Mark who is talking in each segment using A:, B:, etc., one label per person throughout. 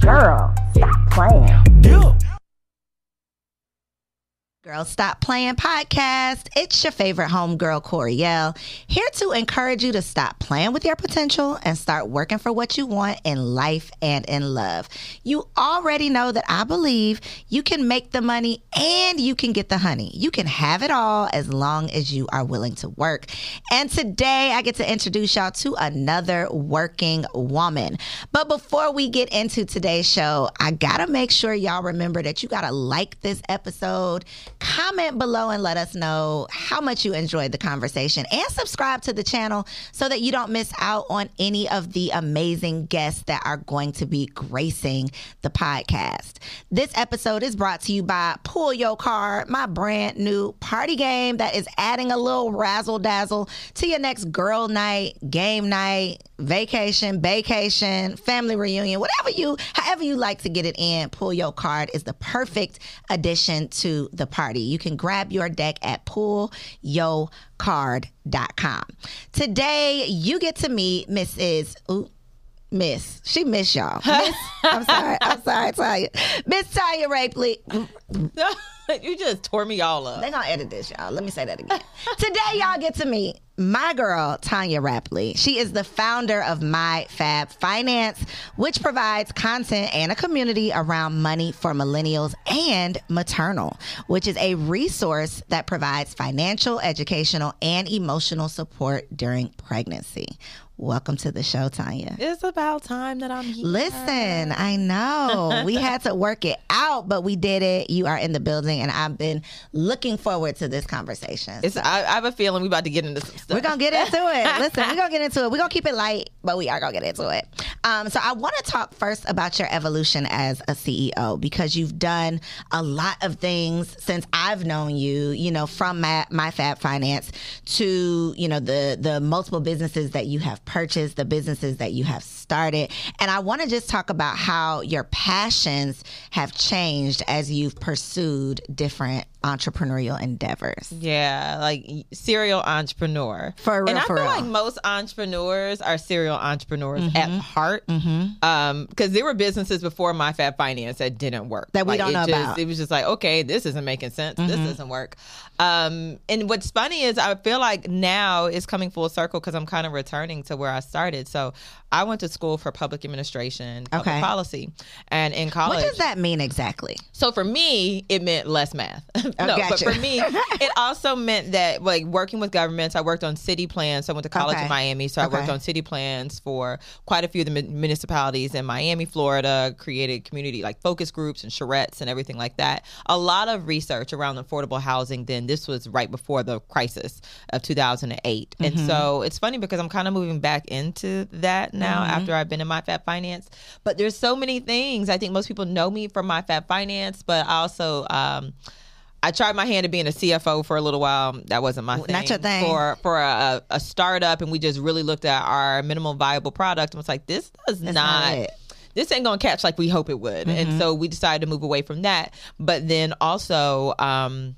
A: Girl, stop playing. Girl Stop Playing podcast. It's your favorite homegirl, Coriel, here to encourage you to stop playing with your potential and start working for what you want in life and in love. You already know that I believe you can make the money and you can get the honey. You can have it all as long as you are willing to work. And today I get to introduce y'all to another working woman. But before we get into today's show, I gotta make sure y'all remember that you gotta like this episode comment below and let us know how much you enjoyed the conversation and subscribe to the channel so that you don't miss out on any of the amazing guests that are going to be gracing the podcast. This episode is brought to you by Pull Your Card, my brand new party game that is adding a little razzle dazzle to your next girl night, game night, vacation, vacation, family reunion, whatever you, however you like to get it in, Pull Your Card is the perfect addition to the party. You can grab your deck at pullyocard.com. Today, you get to meet Mrs. Ooh, Miss. She miss y'all. Miss, I'm sorry. I'm sorry, Tanya. Miss Tanya Rapley.
B: you just tore me all up.
A: They're gonna edit this, y'all. Let me say that again. Today, y'all get to meet my girl, Tanya Rapley. She is the founder of My Fab Finance, which provides content and a community around money for millennials and maternal, which is a resource that provides financial, educational, and emotional support during pregnancy. Welcome to the show, Tanya.
B: It's about time that I'm here.
A: Listen, I know we had to work it out, but we did it. You are in the building, and I've been looking forward to this conversation.
B: It's, I, I have a feeling we're about to get into some stuff.
A: We're gonna get into it. Listen, we're gonna get into it. We're gonna keep it light, but we are gonna get into it. Um, so I want to talk first about your evolution as a CEO because you've done a lot of things since I've known you. You know, from my, my Fab Finance to you know the the multiple businesses that you have purchased, the businesses that you have started, and I want to just talk about how your passions have changed as you've pursued different entrepreneurial endeavors.
B: Yeah, like serial entrepreneur.
A: For real,
B: and I feel
A: real.
B: like most entrepreneurs are serial entrepreneurs at heart.
A: Mm-hmm.
B: Um, because there were businesses before my Fab Finance that didn't work.
A: That we
B: Like,
A: don't know
B: just,
A: about. Mm-hmm.
B: It was just like, okay, this isn't making sense. This doesn't work. Um, and what's funny is I feel like now it's coming full circle because I'm kind of returning to where I started. So I went to school for public administration, public
A: Okay.
B: policy, and in college.
A: What does that mean exactly?
B: So for me, it meant less math. no, but
A: gotcha.
B: for me, it also meant that like working with governments, I worked on city plans. So I went to college
A: Okay.
B: in Miami, so I worked on city plans for quite a few of the municipalities in Miami, Florida. Created community like focus groups and charrettes and everything like that. A lot of research around affordable housing. Then this was right before the crisis of 2008,
A: Mm-hmm.
B: and so it's funny because I'm kind of moving back into that now
A: Mm-hmm.
B: after I've been in my Fab Finance. But there's so many things. I think most people know me from my Fab Finance, but I also um, I tried my hand at being a CFO for a little while. That wasn't my thing.
A: Not your thing.
B: For for a, a startup, and we just really looked at our minimal viable product and was like, this does
A: That's
B: not.
A: not
B: this ain't gonna catch like we hope it would,
A: Mm-hmm.
B: and so we decided to move away from that. But then also. um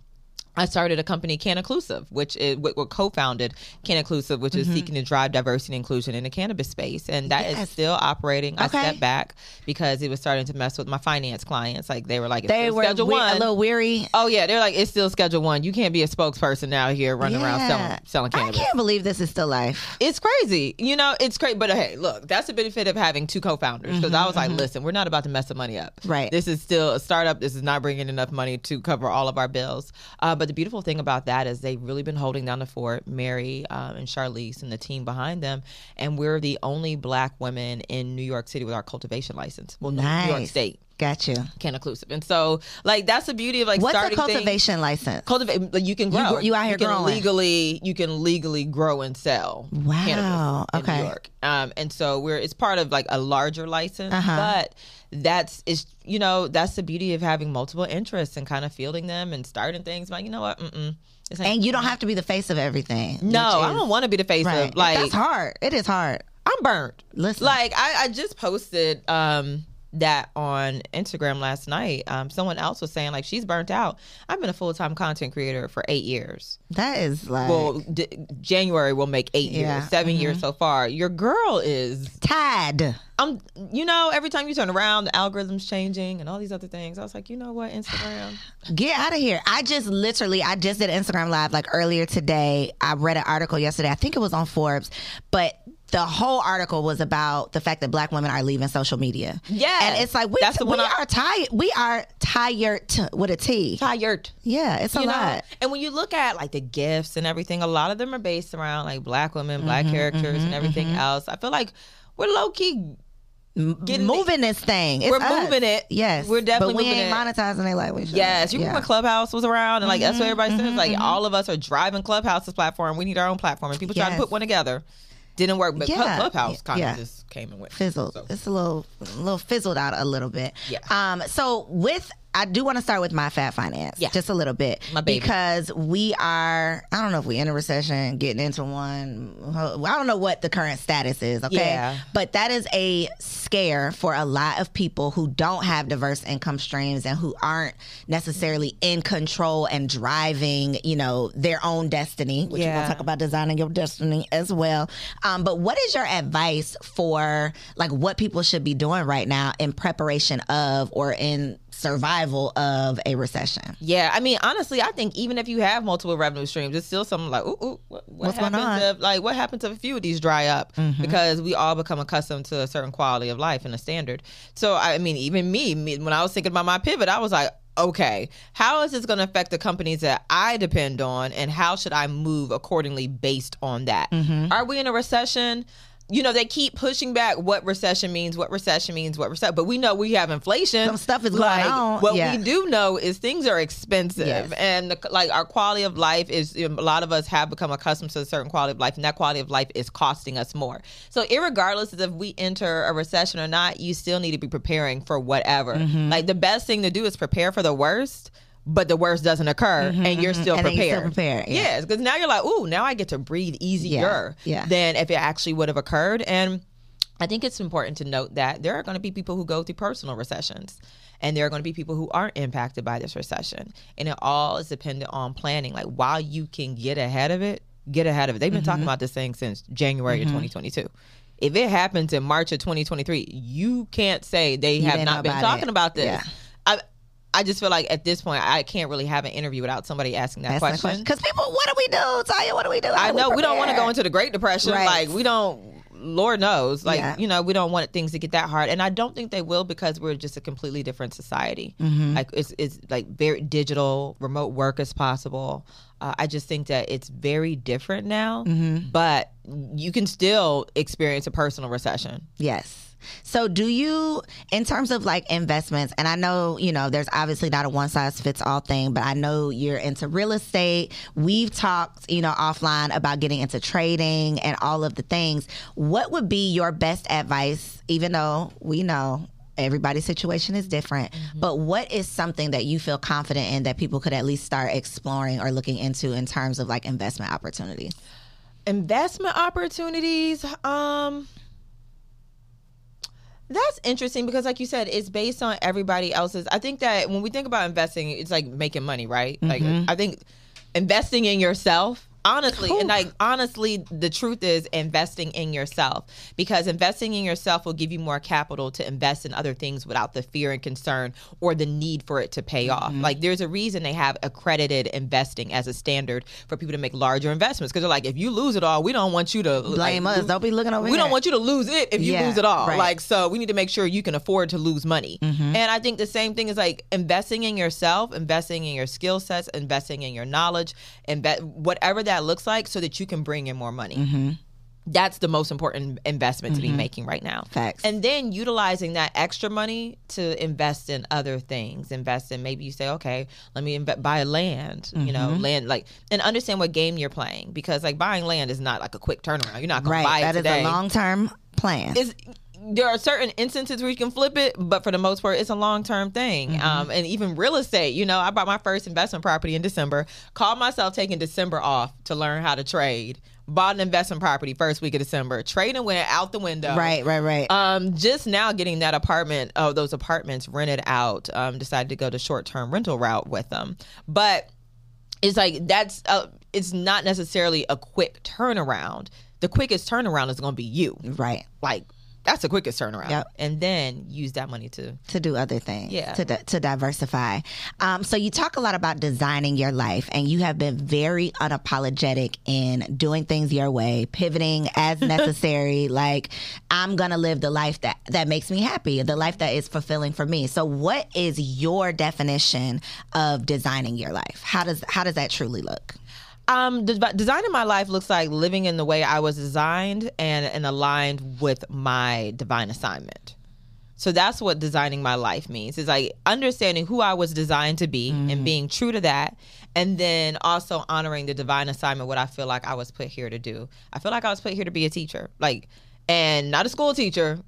B: I started a company, Can Inclusive, which is what, co-founded Can Inclusive, which is
A: Mm-hmm.
B: seeking to drive diversity and inclusion in the cannabis space, and that is
A: Yes.
B: still operating. I stepped back because it was starting to mess with my finance clients. Like they were like, it's
A: They
B: still
A: were
B: Schedule
A: we-
B: One.
A: a little weary.
B: Oh yeah, they're like it's still Schedule One. You can't be a spokesperson out here running around
A: Yeah.
B: selling cannabis.
A: I can't believe this is still life.
B: It's crazy, you know. It's crazy, but hey, look, that's the benefit of having two co-founders because I was like, listen, we're not about to mess the money up.
A: Mm-hmm, Right.
B: This is still a startup. This is not bringing enough money to cover all of our bills. Uh, but the beautiful thing about that is they've really been holding down the fort. Mary um, and Charlize and the team behind them, and we're the only Black women in New York City with our cultivation license. Well, New York State.
A: Got you.
B: Can inclusive, and so like that's the beauty of like
A: What's a
B: starting things-
A: cultivation license?
B: cultivate like, you can grow
A: gr- you out here
B: can
A: growing.
B: legally you can legally grow and sell
A: Wow,
B: cannabis in
A: okay.
B: New York um and so we're it's part of like a larger license
A: Uh-huh.
B: but that's is you know that's the beauty of having multiple interests and kind of fielding them and starting things like you know what mm-mm, ain't-
A: and you don't have to be the face of everything.
B: no
A: which
B: I don't want to be the face
A: Right.
B: of like
A: That's hard. It is hard.
B: I'm burnt.
A: Listen.
B: Like I, I just posted um that on Instagram last night. Um someone else was saying like she's burnt out. I've been a full-time content creator for 8 years.
A: That is like
B: Well, d- January will make 8
A: Yeah.
B: years. 7 years so far. Your girl is
A: tied.
B: I'm you know every time you turn around the algorithm's changing and all these other things. I was like, "You know what? Instagram.
A: Get out of here. I just literally, I just did Instagram Live like earlier today. I read an article yesterday. I think it was on Forbes, but the whole article was about the fact that black women are leaving social media.
B: Yeah.
A: And it's like, we,
B: That's the
A: we
B: I-
A: are tired. We are tired with a T.
B: Tired."
A: Yeah, it's a
B: know?
A: lot.
B: And when you look at like the gifts and everything, a lot of them are based around like black women, black
A: Mm-hmm,
B: characters, and everything else. I feel like we're low key. Getting
A: moving this thing. It's
B: We're
A: us.
B: moving it.
A: Yes.
B: We're definitely
A: but we
B: moving
A: ain't
B: it.
A: monetizing it like we should.
B: Yes, you
A: yeah.
B: remember when Clubhouse was around, and like that's what
A: Mm-hmm,
B: everybody says. Like all of us are driving Clubhouse's platform. We need our own platform, and people try to put one together. Didn't work, but
A: Yeah.
B: Clubhouse kind
A: Yeah.
B: of just came and went.
A: fizzled.
B: So-
A: It's a little, a little fizzled out a little bit.
B: Yeah.
A: Um. So with, I do want to start with my Fab Finance.
B: Yeah.
A: Just a little bit.
B: My baby.
A: Because we are. I don't know if we're in a recession, getting into one. I don't know what the current status is. Okay.
B: Yeah.
A: But that is a scare for a lot of people who don't have diverse income streams and who aren't necessarily in control and driving, you know, their own destiny. Which we're gonna talk about designing your destiny as well. Um, but what is your advice for like what people should be doing right now in preparation of or in survival of a recession?
B: Yeah, I mean, honestly, I think even if you have multiple revenue streams, it's still something like, ooh, ooh what, what
A: What's going on? Mm-hmm.
B: if like what happens if a few of these dry up because we all become accustomed to a certain quality of life and a standard. So I mean, even me, me when I was thinking about my pivot, I was like. Okay, how is this going to affect the companies that I depend on, and how should I move accordingly based on that?
A: Mm-hmm.
B: Are we in a recession? You know, they keep pushing back what recession means, what recession means, what recession. But we know we have inflation.
A: Some stuff is going on,
B: What
A: yeah.
B: we do know is things are expensive
A: Yes.
B: and the, like our quality of life is a lot of us have become accustomed to a certain quality of life and that quality of life is costing us more so irregardless of if we enter a recession or not you still need to be preparing for whatever
A: Mm-hmm.
B: like the best thing to do is prepare for the worst but the worst doesn't occur and you're still
A: Mm-hmm, And
B: prepared.
A: you're still prepared, yeah.
B: Yes, because now you're like, ooh, now I get to breathe easier
A: yeah.
B: than if it actually would have occurred. And I think it's important to note that there are going to be people who go through personal recessions. And there are going to be people who aren't impacted by this recession. And it all is dependent on planning. Like, while you can get ahead of it, get ahead of it. They've been
A: Mm-hmm.
B: talking about this thing since January of 2022. If it happens in March of 2023, you can't say they have
A: didn't
B: been talking
A: it.
B: about this.
A: Yeah.
B: I, just feel like at this point, I can't really have an interview without somebody asking that question.
A: Because people, what do we do? Taya? what do we do? How
B: I
A: do
B: know we don't want to go into the Great Depression.
A: Right.
B: Like we don't. Lord knows, like
A: Yeah.
B: you know, we don't want things to get that hard, and I don't think they will because we're just a completely different society.
A: Mm-hmm.
B: Like it's it's like very digital, remote work is possible. Uh, I just think that it's very different now,
A: Mm-hmm.
B: but you can still experience a personal recession.
A: Yes. So, do you, in terms of like investments, and I know, you know, there's obviously not a one size fits all thing, but I know you're into real estate. We've talked, you know, offline about getting into trading and all of the things. What would be your best advice, even though we know everybody's situation is different, but what is something that you feel confident in that people could at least start exploring or looking into in terms of like investment opportunities?
B: investment opportunities um that's interesting because like you said it's based on everybody else's. I think that when we think about investing it's like making money right? Like mm-hmm. i think investing in yourself honestly and like honestly the truth is investing in yourself because investing in yourself will give you more capital to invest in other things without the fear and concern or the need for it to pay off like there's a reason they have accredited investing as a standard for people to make larger investments because they're like if you lose it all we don't want you to
A: Blame
B: like,
A: us. Don't be looking over
B: we
A: here.
B: don't want you to lose it if you
A: Yeah,
B: lose it all.
A: right.
B: Like, so we need to make sure you can afford to lose money.
A: Mm-hmm.
B: And I think the same thing is like investing in yourself, investing in your skill sets, investing in your knowledge, and whatever that looks like, so that you can bring in more money.
A: Mm-hmm.
B: That's the most important investment to be making right now.
A: Facts.
B: And then utilizing that extra money to invest in other things. Invest in maybe you say, okay, let me inv- buy land. You know,
A: Mm-hmm.
B: land like and understand what game you're playing because like buying land is not like a quick turnaround. You're not buy
A: Right.
B: it
A: That is
B: today
A: a long term plan.
B: is there are certain instances where you can flip it, but for the most part, it's a long term thing.
A: Mm-hmm.
B: Um, and even real estate, you know, I bought my first investment property in December. Called myself taking December off to learn how to trade. Bought an investment property first week of December. Trading went out the window.
A: right, right, right.
B: Um, just now getting that apartment, oh, those apartments rented out. Um, decided to go the short term rental route with them, but it's like that's uh, it's not necessarily a quick turnaround. The quickest turnaround is going to be you
A: right.
B: like that's the quickest turnaround.
A: Yep.
B: And then use that money to
A: to do other things.
B: Yeah.
A: To to diversify. Um, so you talk a lot about designing your life, and you have been very unapologetic in doing things your way, pivoting as necessary. like I'm gonna live the life that that makes me happy, the life that is fulfilling for me. So what is your definition of designing your life? How does how does that truly look?
B: Um de- designing my life looks like living in the way I was designed and and aligned with my divine assignment. So that's what designing my life means. Is like understanding who I was designed to be and being true to that and then also honoring the divine assignment what I feel like I was put here to do. I feel like I was put here to be a teacher. Like and not a school teacher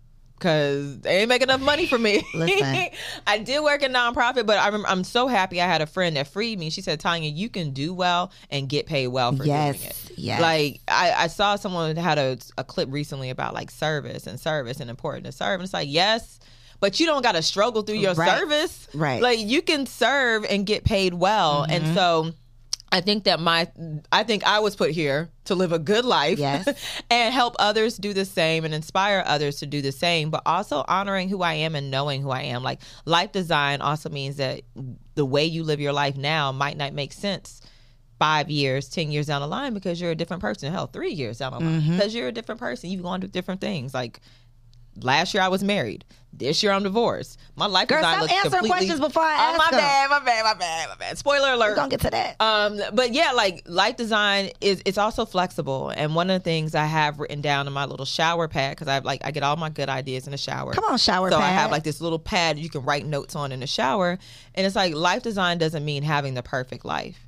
B: because they ain't making enough money for me.
A: Listen.
B: I did work in nonprofit, but I remember, I'm so happy I had a friend that freed me. She said, Tanya, you can do well and get paid well for
A: Yes,
B: doing it.
A: yes.
B: Like I, I saw someone had a, a clip recently about like service and service and important to serve. And it's like, yes, but you don't got to struggle through your
A: Right.
B: service.
A: Right. Mm-hmm.
B: Like you can serve and get paid well. And so I think that my I think I was put here to live a good life
A: Yes.
B: and help others do the same and inspire others to do the same, but also honoring who I am and knowing who I am. Like life design also means that the way you live your life now might not make sense five years, ten years down the line because you're a different person. Hell, three years down the line
A: Mm-hmm.
B: because you're a different person. You've gone through different things. Like last year I was married. This year I'm divorced. My life
A: Girl,
B: design
A: stop
B: looks
A: answering
B: completely-
A: questions before I
B: Oh, my
A: them.
B: bad, my bad, my bad, my bad. Spoiler alert.
A: We're gonna get to that.
B: Um, but yeah, like life design is it's also flexible. And one of the things I have written down in my little shower pad because I like I get all my good ideas in the shower.
A: Come on, shower
B: so I have like this little pad you can write notes on in the shower, and it's like life design doesn't mean having the perfect life.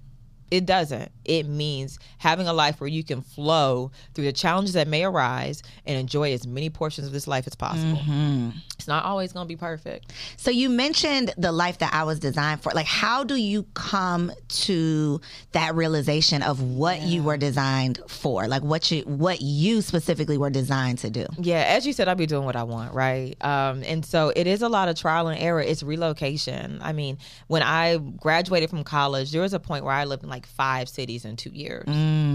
B: It doesn't. It means having a life where you can flow through the challenges that may arise and enjoy as many portions of this life as possible.
A: Mm-hmm.
B: It's not always going to be perfect.
A: So you mentioned the life that I was designed for. Like, how do you come to that realization of what you were designed for? Like, what you what you specifically were designed to do?
B: Yeah, as you said, I'll be doing what I want, right? Um, and so it is a lot of trial and error. It's relocation. I mean, when I graduated from college, there was a point where I lived in like five cities in two years,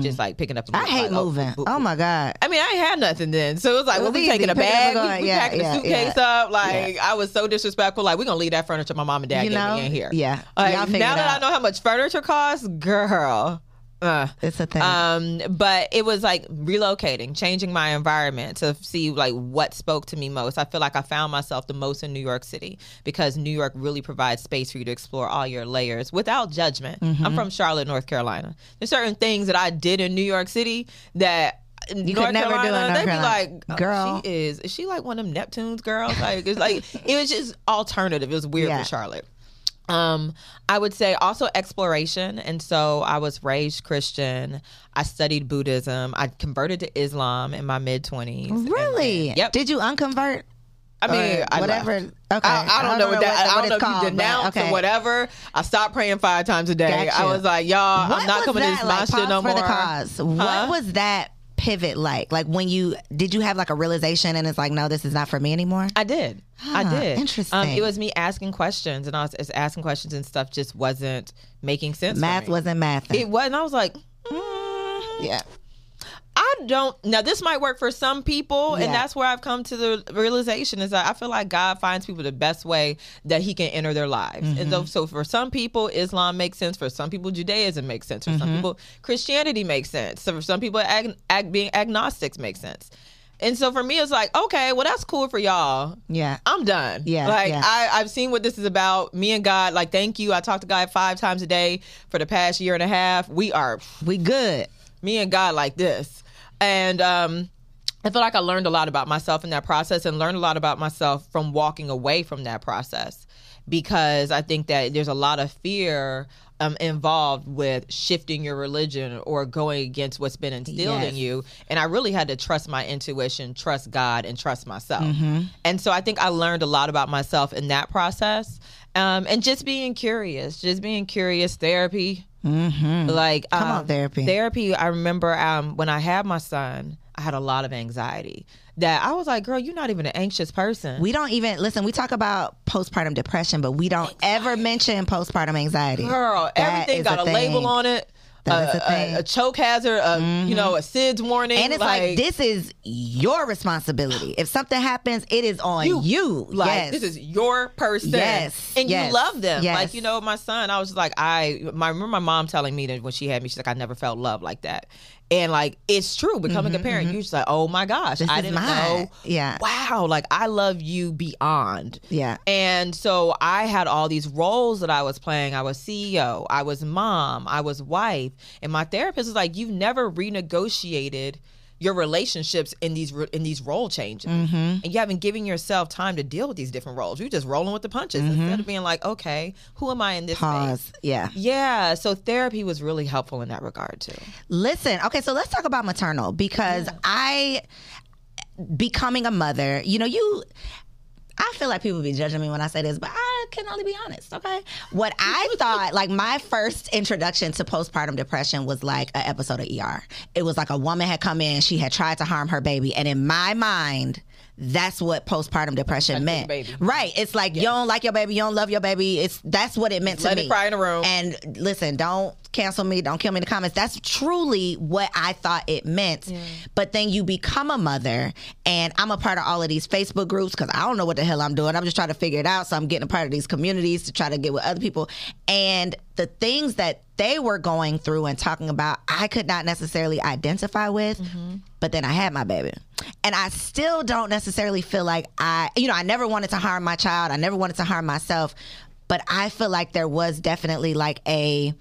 B: just like picking up.
A: I hate moving. Oh my god.
B: I mean, I had nothing then, so it was like,
A: It
B: well, we taking a
A: Pick it up and
B: bag, we, we
A: Yeah,
B: packing
A: yeah,
B: a suitcase
A: yeah.
B: up. Like I was so disrespectful. Like we're gonna leave that furniture my mom and dad
A: You
B: gave me in here.
A: Yeah.
B: Like, now that
A: out.
B: I know how much furniture costs, girl. Uh,
A: It's a thing.
B: um, but it was like relocating, changing my environment to see like what spoke to me most. I feel like I found myself the most in New York City because New York really provides space for you to explore all your layers without judgment.
A: Mm-hmm.
B: I'm from Charlotte, North Carolina. There's certain things that I did in New York City that
A: You
B: North
A: could never do in
B: Carolina,
A: North
B: they'd be like, oh,
A: Girl.
B: she is. Is she like one of them Neptunes girls? Like it's like it was just alternative. It was weird
A: Yeah.
B: for Charlotte. Um, I would say also exploration. And so I was raised Christian. I studied Buddhism. I converted to Islam in my mid 20s.
A: really?
B: Yep.
A: Did you unconvert?
B: I mean, I
A: whatever.
B: left.
A: Okay.
B: I, I don't know what that. I don't know if you
A: called, but
B: denounce
A: okay.
B: or whatever. I stopped praying five times a day.
A: Gotcha.
B: I was like, y'all,
A: What
B: I'm not coming to this
A: like? Pause
B: no
A: for
B: more.
A: the cause.
B: Huh?
A: What was that pivot like? Like when you did you have like a realization and it's like, no, this is not for me anymore?
B: I did. I did.
A: interesting.
B: Um, it was me asking questions, and I was just asking questions, and stuff just wasn't making sense.
A: Math wasn't math.
B: It was, and I was like, mm,
A: yeah.
B: I don't. Now, this might work for some people,
A: Yeah.
B: and that's where I've come to the realization is that I feel like God finds people the best way that He can enter their lives. And
A: Mm-hmm.
B: so, so for some people, Islam makes sense. For some people, Judaism makes sense. For
A: Mm-hmm.
B: some people, Christianity makes sense. So for some people, ag- ag- being agnostics makes sense. And so for me, it's like, okay, well, that's cool for y'all.
A: Yeah.
B: I'm done.
A: Yeah,
B: Like
A: yeah.
B: I, I've seen what this is about. Me and God, like, thank you. I talk to God five times a day for the past year and a half. We are
A: We good.
B: me and God like this. And um I feel like I learned a lot about myself in that process and learned a lot about myself from walking away from that process because I think that there's a lot of fear um, involved with shifting your religion or going against what's been instilled
A: Yes.
B: in you. And I really had to trust my intuition, trust God, and trust myself. And so I think I learned a lot about myself in that process. Um, and just being curious, just being curious, therapy. Like,
A: Come
B: um,
A: on, therapy.
B: Therapy. I remember um, when I had my son, I had a lot of anxiety. That I was like, girl, you're not even an anxious person.
A: We don't even listen. We talk about postpartum depression, but we don't ever mention postpartum anxiety.
B: girl,
A: That
B: everything got a,
A: thing.
B: label on it.
A: That
B: a,
A: a. Mm-hmm.
B: a, a choke hazard, a, you know, a SIDS warning.
A: And it's like, this is your responsibility. If something happens, it is on you.
B: Like
A: yes.
B: this is your person.
A: Yes,
B: And
A: yes,
B: you love them.
A: yes.
B: Like, you know, my son, I was like, I my I remember my mom telling me that when she had me, she's like, I never felt love like that. And like it's true, becoming a parent, you're just like, oh my gosh,
A: Mm-hmm, This
B: I didn't
A: mine.
B: know.
A: Yeah.
B: Wow, like I love you beyond.
A: Yeah.
B: And so I had all these roles that I was playing. I was CEO, I was mom, I was wife, and my therapist was like, "You've never renegotiated your relationships in these in these role changes,
A: Mm-hmm.
B: and you haven't given yourself time to deal with these different roles. You're just rolling with the punches instead of being like, okay, who am I in this space?"
A: Mm-hmm. Pause. Yeah.
B: Yeah, so therapy was really helpful in that regard too.
A: Listen, okay, so let's talk about maternal because I, becoming a mother, you know, you. I feel like people be judging me when I say this, but I can only be honest, okay? What I thought, like my first introduction to postpartum depression was like an episode of ER. It was like a woman had come in, she had tried to harm her baby, and in my mind, that's what postpartum depression meant. Right. It's like you don't like your baby, you don't love your baby. It's that's what it meant to
B: let
A: me.
B: it cry in a room.
A: And listen, don't cancel me, don't kill me in the comments. That's truly what I thought it meant. But then you become a mother, and I'm a part of all of these Facebook groups because I don't know what the hell I'm doing. I'm just trying to figure it out. So I'm getting a part of these communities to try to get with other people. And the things that they were going through and talking about, I could not necessarily identify with. Mm-hmm. But then I had my baby. And I still don't necessarily feel like I, you know, I never wanted to harm my child. I never wanted to harm myself. But I feel like there was definitely like a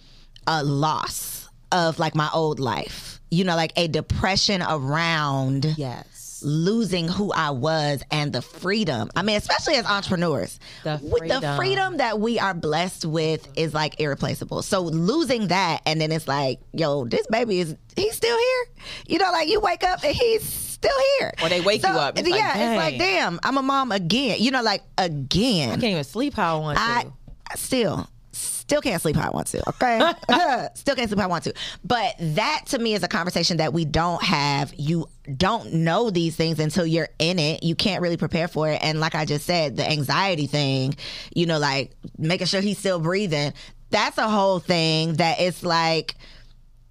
A: a loss of like my old life. You know, like a depression around
B: Yes.
A: losing who I was and the freedom. I mean, especially as entrepreneurs,
B: The
A: with the
B: freedom.
A: freedom that we are blessed with is like irreplaceable. So losing that, and then it's like, yo, this baby is he's still here. You know, like you wake up and he's still here.
B: Or they wake
A: So,
B: you up. It's like,
A: yeah, it's like, damn, I'm a mom again. You know, like again.
B: I can't even sleep how I want
A: I
B: to.
A: I still still can't sleep how I want to. Okay, still can't sleep how I want to. But that to me is a conversation that we don't have. You don't know these things until you're in it. You can't really prepare for it. And like I just said, the anxiety thing, you know, like making sure he's still breathing. That's a whole thing that it's like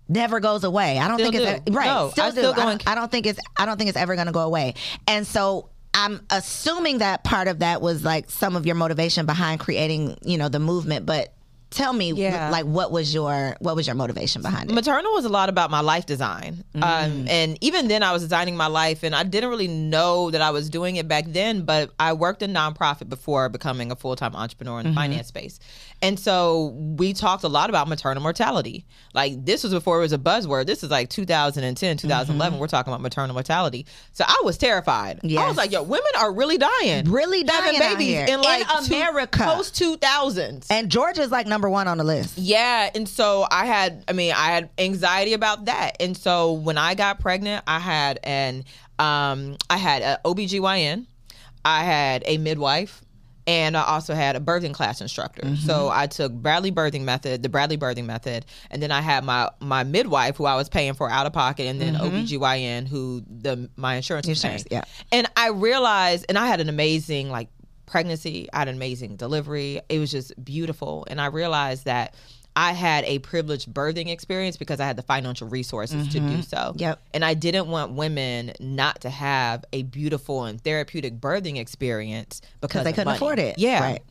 A: never goes away. I don't
B: Still
A: think it's right.
B: No,
A: still
B: I
A: do.
B: still
A: I,
B: go
A: don't, I don't think it's. I don't think it's ever going to go away. And so I'm assuming that part of that was like some of your motivation behind creating, you know, the movement. But tell me,
B: Yeah.
A: like, what was your what was your motivation behind it?
B: maternal was a lot about my life design
A: Mm.
B: um, and even then i was designing my life and i didn't really know that i was doing it back then but i worked in nonprofit before becoming a full-time entrepreneur in
A: Mm-hmm.
B: the finance space and so we talked a lot about maternal mortality. Like this was before it was a buzzword. This is like 2010 2011 we're talking about maternal mortality. So i was terrified. I
A: Mm-hmm.
B: Was like yo women are really dying.
A: Really dying
B: having babies in like
A: In America.
B: post 2000s
A: and Georgia's like number one on the list.
B: yeah, and so I had I mean, I had anxiety about that. And so when I got pregnant, I had an um I had a OBGYN, I had a midwife, and I also had a birthing class instructor.
A: Mm-hmm.
B: So I took Bradley Birthing Method, the Bradley Birthing Method, and then I had my my midwife who I was paying for out of pocket, and then OBGYN who the my insurance was paying.
A: Mm-hmm. Insurance, yeah.
B: And I realized, and I had an amazing like pregnancy, I had an amazing delivery. It was just beautiful, and I realized that. I had a privileged birthing experience because I had the financial resources to do so.
A: Mm-hmm. Yep.
B: And I didn't want women not to have a beautiful and therapeutic birthing experience because
A: they couldn't
B: money.
A: afford it.
B: Yeah.
A: Right.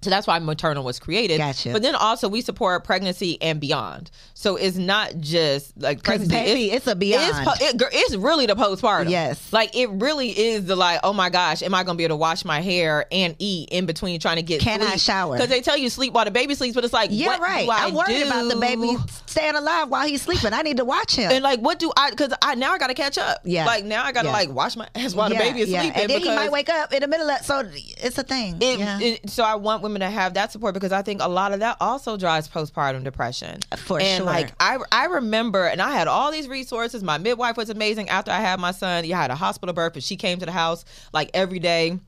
B: So that's why maternal was created.
A: Gotcha.
B: But then also we support pregnancy and beyond. So it's not just like pregnancy.
A: baby, it's a beyond.
B: It's, it, it's really the postpartum.
A: Yes.
B: Like it really is the like, oh my gosh, am I going to be able to wash my hair and eat in between trying to get
A: Can I shower?
B: Because they tell you sleep while the baby sleeps, but it's like,
A: Yeah,
B: what
A: right.
B: do I
A: I'm worried about the baby staying alive while he's sleeping. I need to watch him.
B: And like, what do I? Because I now I got to catch up.
A: Yeah.
B: Like now I got to
A: Yeah.
B: like wash my ass while
A: yeah,
B: the baby is
A: yeah.
B: sleeping.
A: And then he might wake up in the middle of so it's a thing.
B: it,
A: yeah.
B: it- so I want women to have that support because I think a lot of that also drives postpartum depression.
A: For
B: and
A: sure.
B: like I I remember, and I had all these resources. My midwife was amazing. After I had my son, yeah, I had a hospital birth, but she came to the house like every day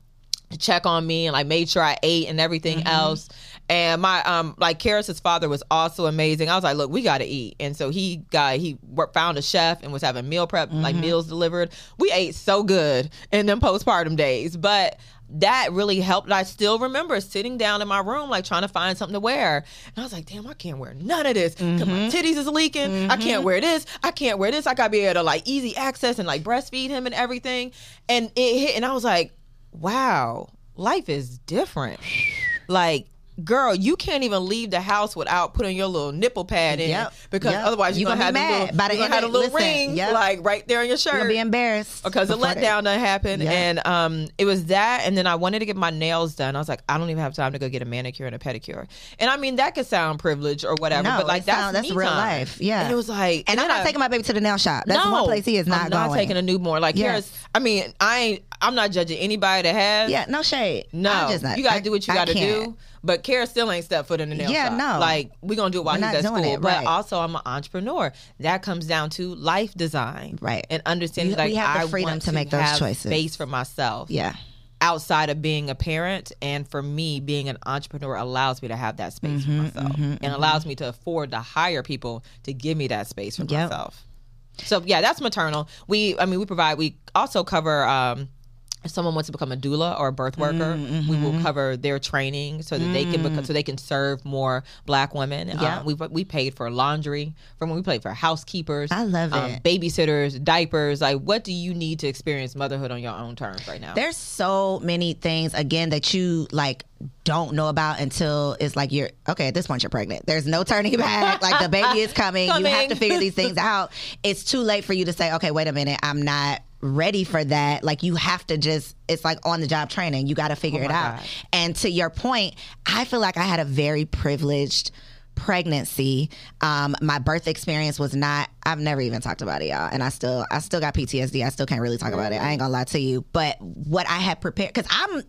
B: to check on me and like made sure I ate and everything
A: Mm-hmm.
B: else. And my um like Karis's father was also amazing. I was like, look, we got to eat. And so he got he worked, found a chef and was having meal prep like
A: Mm-hmm.
B: meals delivered. We ate so good in them postpartum days, but that really helped. I still remember sitting down in my room, like trying to find something to wear. And I was like, damn, I can't wear none of this.
A: Mm-hmm.
B: my titties is leaking. I can't wear this. I can't wear this. I gotta be able to like easy access and like breastfeed him and everything. And it hit, and I was like, wow, life is different. Like, girl, you can't even leave the house without putting your little nipple pad in
A: Yep.
B: because
A: Yep.
B: otherwise
A: You
B: you're gonna,
A: gonna
B: have
A: mad.
B: little,
A: By the
B: you're gonna have a little
A: listen,
B: ring
A: yep.
B: like right there on your shirt
A: You're gonna be embarrassed
B: because the letdown done happened and um it was that and then i wanted to get my nails done i was like i don't even have time to go get a manicure and a pedicure and i mean that could sound privileged or whatever
A: No,
B: but like that's
A: sound- that's real
B: time.
A: life. Yeah.
B: and it was like
A: And I'm not
B: I-
A: taking my baby to the nail shop. That's
B: no,
A: one place he is not
B: I'm
A: going.
B: not taking a newborn like
A: Yes.
B: here's i mean i ain't i'm not judging anybody that has
A: Yeah, no shade.
B: no, you gotta
A: I-
B: do what you gotta do. But Kara still ain't stepped foot in the nail
A: Yeah,
B: shop.
A: no.
B: Like we're gonna do it while
A: We're
B: he's
A: not
B: at
A: doing
B: school.
A: it,
B: But also, I'm an entrepreneur. That comes down to life design,
A: Right.
B: And understanding
A: You-
B: like
A: we have the
B: I
A: freedom
B: want
A: to make those
B: have
A: choices.
B: Space for myself.
A: Yeah.
B: Outside of being a parent, and for me, being an entrepreneur allows me to have that space
A: Mm-hmm,
B: for myself, and allows me to afford to hire people to give me that space for
A: Yep.
B: myself. So yeah, that's maternal. We, I mean, we provide. We also cover. um if someone wants to become a doula or a birth worker,
A: Mm,
B: we
A: mm-hmm.
B: will cover their training so that they can become, so they can serve more Black women.
A: Yeah.
B: Um, we we paid for laundry from when we paid for housekeepers.
A: I love
B: um,
A: it.
B: babysitters, diapers. Like, what do you need to experience motherhood on your own terms right now?
A: There's so many things again that you like don't know about until it's like you're okay at this point you're pregnant. There's no turning back. like the baby is coming. You have to figure these things out. It's too late for you to say, okay, wait a minute, I'm not ready for that. Like you have to just it's like on the job training. You got to figure
B: Oh
A: it out.
B: God.
A: And to your point, I feel like I had a very privileged pregnancy um my birth experience was not i've never even talked about it y'all and i still i still got ptsd i still can't really talk about it i ain't gonna lie to you but what i had prepared because i'm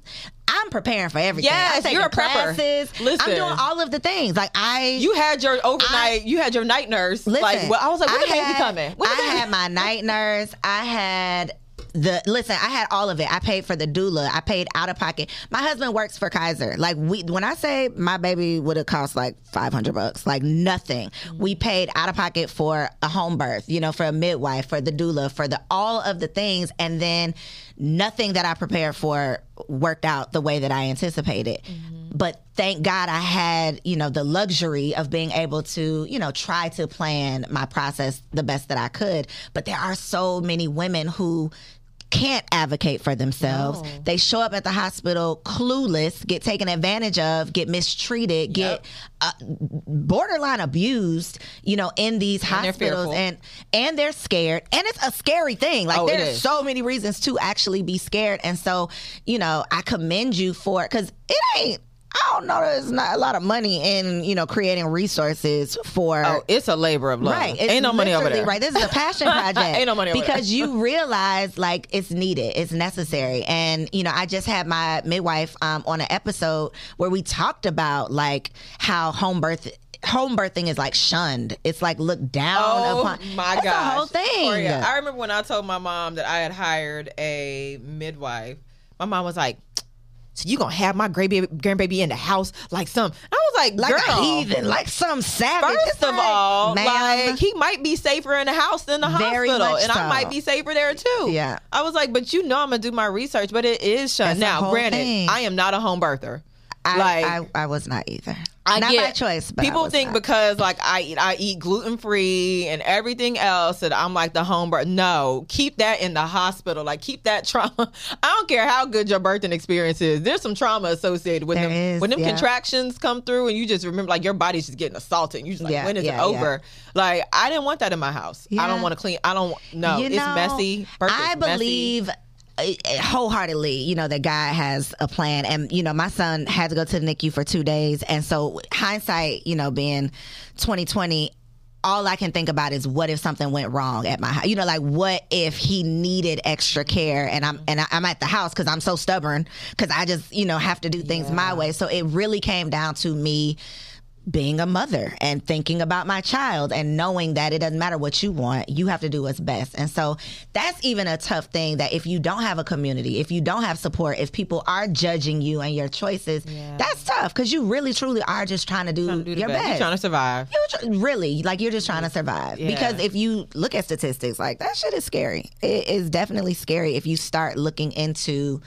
A: i'm preparing for everything
B: Yes, you're a prepper.
A: classes
B: Listen.
A: i'm doing all of the things like i
B: you had your overnight, you had your night nurse.
A: Listen,
B: like, well, I was like, when the baby coming? When
A: I
B: baby-
A: had my night nurse. I had the listen. I had all of it. I paid for the doula. I paid out of pocket. My husband works for Kaiser. Like we, when I say my baby would have cost like five hundred bucks, like nothing. Mm-hmm. We paid out of pocket for a home birth. You know, for a midwife, for the doula, for the all of the things, and then nothing that I prepared for worked out the way that I anticipated. Mm-hmm. But thank God I had, you know, the luxury of being able to, you know, try to plan my process the best that I could. But there are so many women who can't advocate for themselves. They show up at the hospital clueless, get taken advantage of, get mistreated, get uh, borderline abused, you know, in these
B: they're
A: hospitals and and they're scared. And it's a scary thing. Like
B: Oh,
A: there's so many reasons to actually be scared. And so, you know, I commend you for it cuz it ain't I don't know. There's not a lot of money in you know creating resources for
B: oh, it's a labor of love.
A: Right. It's
B: Ain't no money over there.
A: Right. This is a passion project.
B: Ain't no money over
A: because you realize like it's needed, it's necessary, and you know I just had my midwife um, on an episode where we talked about like how home birth. Home birthing is like shunned. It's like looked down
B: Oh
A: upon.
B: my
A: That's
B: gosh!
A: the whole thing.
B: Toria, I remember when I told my mom that I had hired a midwife. My mom was like, so you gonna have my grandbaby, grandbaby in the house like some? I was like,
A: Like
B: girl,
A: a heathen, like some savage.
B: First of all, like he might be safer in the house than the hospital, and
A: so.
B: I might be safer there too.
A: Yeah.
B: I was like, but you know, I'm gonna do my research, but it is
A: That's
B: Now, granted,
A: thing.
B: I am not a home birther.
A: I,
B: like
A: I, I was not either.
B: I
A: not
B: get
A: by choice,
B: people think
A: not.
B: because like I eat I eat gluten free and everything else that I'm like the home birth. No, keep that in the hospital. Like keep that trauma. I don't care how good your birthing experience is. There's some trauma associated with
A: There
B: them.
A: is,
B: when them
A: yeah.
B: contractions come through and you just remember like your body's just getting assaulted. And you just like
A: Yeah,
B: when is
A: yeah,
B: it over? Like I didn't want that in my house. I don't want to clean. I don't. No,
A: You
B: it's
A: know,
B: messy. Birth
A: I
B: is messy.
A: Uh, wholeheartedly, you know, that God has a plan. And, you know, my son had to go to the NICU for two days. And so hindsight, you know, being 2020, all I can think about is what if something went wrong at my house? You know, like what if he needed extra care and I'm and I- I'm at the house because I'm so stubborn because I just you know have to do things my way. So it really came down to me being a mother and thinking about my child and knowing that it doesn't matter what you want, you have to do what's best. And so that's even a tough thing that if you don't have a community, if you don't have support, if people are judging you and your choices, that's tough because you really truly are just trying to do,
B: Trying to do
A: your
B: best.
A: best.
B: You're trying to survive.
A: You're tr- really like you're just trying to survive
B: Yeah.
A: because if you look at statistics like that shit is scary it is definitely scary if you start looking into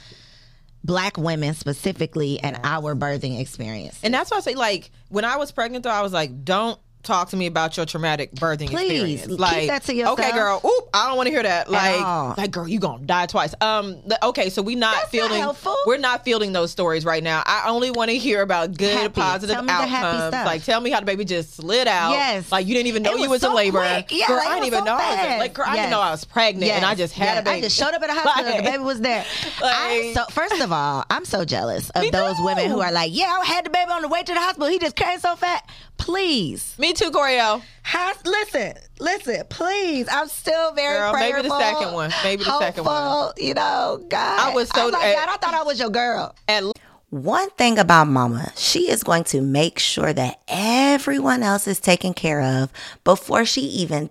A: black women specifically and our birthing experience.
B: And that's why I say, like, when I was pregnant, though, I was like, don't talk to me about your traumatic birthing
A: Please,
B: experience.
A: keep
B: Like,
A: that to yourself.
B: okay, girl. Oop, I don't want to hear that. Like, like, girl, you gonna die twice. Um, okay, so we not
A: That's not
B: fielding.
A: helpful.
B: we're not fielding those stories right now. I only want to hear about good,
A: Happy.
B: positive
A: Tell me the happy
B: outcomes. Like, tell me how the baby just slid out.
A: Yes.
B: like you didn't even know
A: It
B: you
A: was
B: was in labor.
A: Yeah,
B: girl,
A: like,
B: I didn't even
A: so
B: know. I was like, girl, I didn't know I was pregnant, and I just had
A: yes.
B: a baby.
A: I just showed up at the hospital.
B: Like-
A: the baby was there. I, so first of all, I'm so jealous of those
B: too.
A: women who are like, "Yeah, I had the baby on the way to the hospital. He just came so fat." Please,
B: Me too, Coriel.
A: Has, listen, listen, please. I'm still very
B: Girl, maybe the second one. Maybe the second one.
A: hopeful, You know, God.
B: I was so-
A: Oh my
B: uh,
A: God, I thought I was your girl.
B: At
C: One thing about mama, she is going to make sure that everyone else is taken care of before she even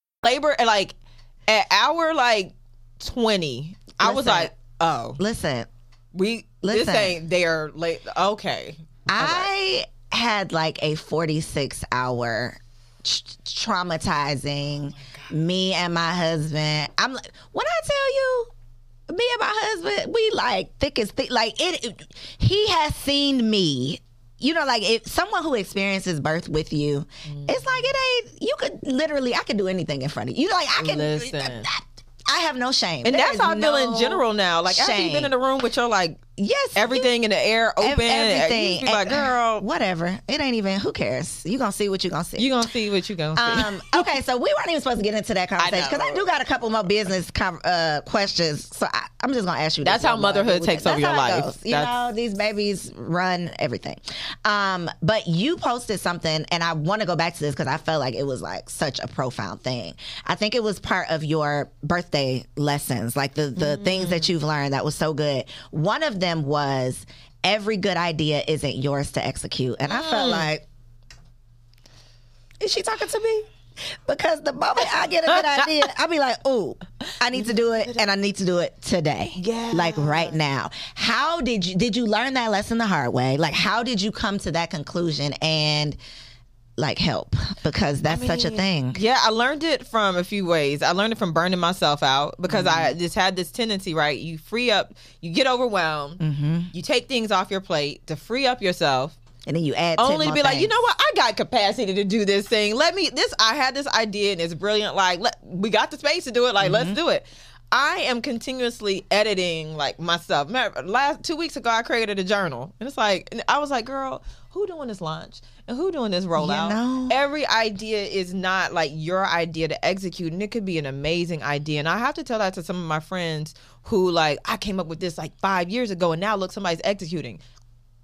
B: Labor and like at hour like 20 i was
A: Listen.
B: like oh
A: Listen,
B: we
A: Listen.
B: this ain't there late okay
A: I had like a 46 hour tr- traumatizing oh me and my husband. I'm like, when I tell you, me and my husband, we like thick as thick. Like it, it- he has seen me. You know, like if someone who experiences birth with you, mm. it's like it ain't. You could literally, I could do anything in front of you. Like I can.
B: Listen.
A: I have no shame,
B: and
A: There
B: that's how i feel in general now like after you've been in the room with your like
A: Yes,
B: everything in the air open.
A: ev-
B: You
A: everything.
B: like, girl,
A: whatever. It ain't even. Who cares? You gonna see what you gonna see.
B: you gonna see what you gonna see.
A: Um, okay, so we weren't even supposed to get into that conversation because I,
B: know.
A: do got a couple more business com- uh, questions. So I, I'm just gonna ask you.
B: That's how motherhood takes over your life.
A: goes. You
B: That's-
A: know, these babies run everything. Um, but you posted something, and I want to go back to this because I felt like it was like such a profound thing. I think it was part of your birthday lessons, like the the things that you've learned that was so good. One of them was every good idea isn't yours to execute, and I felt mm. like is she talking to me? Because the moment I get a good idea, I'll be like, "Ooh, I need to do it, and I need to do it today,
B: Yeah.
A: like right now." How did you did you learn that lesson the hard way? Like, how did you come to that conclusion and like help? Because that's such a thing.
B: Yeah, I learned it from a few ways. I learned it from burning myself out because
A: Mm-hmm.
B: I just had this tendency, right? You free up, you get overwhelmed,
A: Mm-hmm.
B: you take things off your plate to free up yourself.
A: And then you add
B: Only to be like, you know what? I got capacity to do this thing. Let me. This I had this idea and it's brilliant. Like, let, we got the space to do it. Like,
A: Mm-hmm.
B: let's do it. I am continuously editing like myself. Remember, last two weeks ago, I created a journal, and it's like and I was like, "Girl, who doing this launch and who doing this rollout?"
A: know?
B: Every idea is not like your idea to execute, and it could be an amazing idea. And I have to tell that to some of my friends who like I came up with this like five years ago, and now look, somebody's executing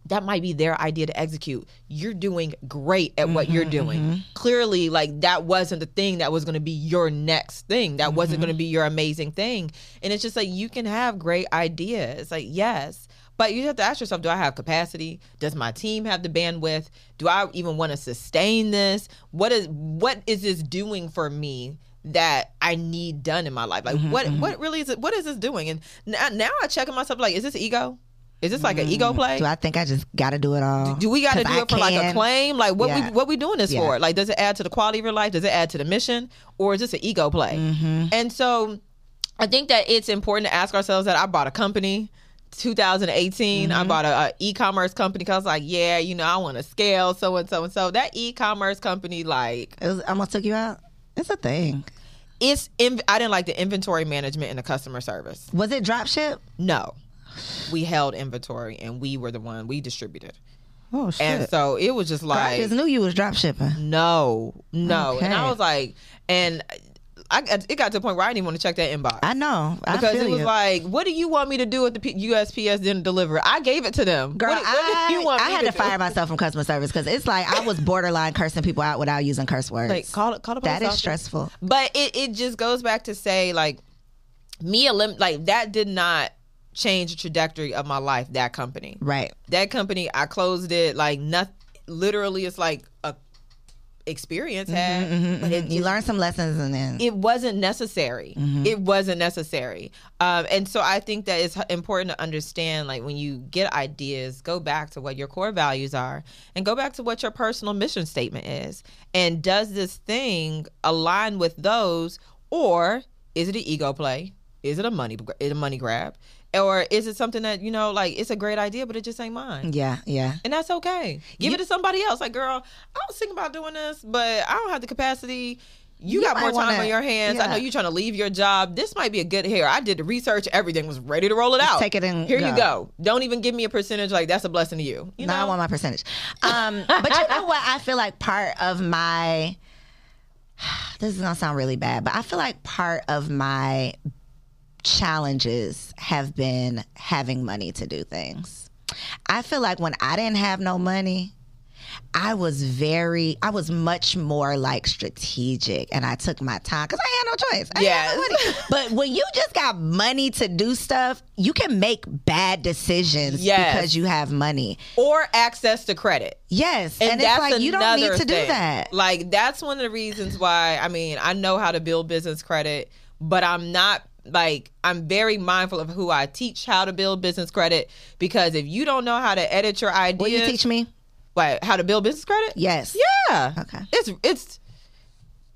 B: that might be their idea to execute. You're doing great at what you're mm-hmm, doing. Mm-hmm. Clearly, like that wasn't the thing that was going to be your next thing. That wasn't mm-hmm. going to be your amazing thing. And it's just like you can have great ideas. Like, yes. But you have to ask yourself, do I have capacity? Does my team have the bandwidth? Do I even want to sustain this? What is what is this doing for me? that I need done in my life. Like mm-hmm, what mm-hmm. what really is it what is this doing? And now, now I check on myself like is this ego? Is this like an ego mm. play?
A: Do I think I just got to do it all?
B: Do we got to do
A: I
B: it for like a claim? Like what
A: Yeah.
B: we what we doing this
A: Yeah.
B: for? Like does it add to the quality of your life? Does it add to the mission, or is this an ego play?
A: Mm-hmm.
B: And so, I think that it's important to ask ourselves that I bought a company. 2018,
A: Mm-hmm.
B: I bought a, a e-commerce company because I was like, yeah, you know, I want to scale so and so and so. That e-commerce company, like,
A: It was, almost took you out. It's a thing.
B: it's in, I didn't like the inventory management and the customer service.
A: Was it drop ship?
B: No, we held inventory and we were the one we distributed,
A: Oh shit!
B: and so it was just like I
A: just knew you was drop shipping.
B: No, no. And I was like, and I it got to the point where I didn't even want to check that inbox.
A: I know. I
B: because it was
A: you.
B: like, what do you want me to do with the P- USPS didn't deliver? I gave it to them.
A: Girl,
B: what,
A: I,
B: do you want
A: I had to,
B: do?
A: fire myself from customer service because it's like I was borderline cursing people out without using curse words.
B: Like, call it, call the
A: that is
B: office.
A: stressful.
B: But it, it just goes back to say, like, me, elim- like, that did not change the trajectory of my life, that company.
A: Right.
B: That company, I closed it, like, nothing, literally, it's like a experience mm-hmm, had. Mm-hmm, but it mm-hmm.
A: You
B: just-
A: learn some lessons and then
B: it wasn't necessary. It wasn't necessary. Um, and so I think that it's important to understand, like when you get ideas, go back to what your core values are, and go back to what your personal mission statement is. And does this thing align with those, or is it an ego play? Is it a money is it a money grab, or is it something that you know, like it's a great idea, but it just ain't mine?
A: yeah, yeah.
B: And that's okay. Give it to somebody else. Like, girl, I was thinking about doing this, but I don't have the capacity. You,
A: You
B: got more time
A: wanna-
B: on your hands. I know you're trying to leave your job. This might be a good here. I did the research. Everything was ready to roll it out.
A: take it and
B: here you
A: go.
B: go. Don't even give me a percentage. Like that's a blessing to you. You
A: no,
B: know.
A: I want my percentage. Um, but you know what? I feel like part of my this is gonna sound really bad, but I feel like part of my challenges have been having money to do things. I feel like when I didn't have no money, I was very, I was much more like strategic and I took my time because I had no choice. I had no But when you just got money to do stuff, you can make bad decisions
B: Yes.
A: because you have money.
B: or access to credit.
A: Yes.
B: And,
A: And, it's like you don't need to do that.
B: Like that's one of the reasons why I mean I know how to build business credit, but I'm not like I'm very mindful of who I teach how to build business credit because if you don't know how to edit your ideas,
A: Will you teach me?
B: what how to build business credit?
A: Yes.
B: Yeah.
A: Okay.
B: It's it's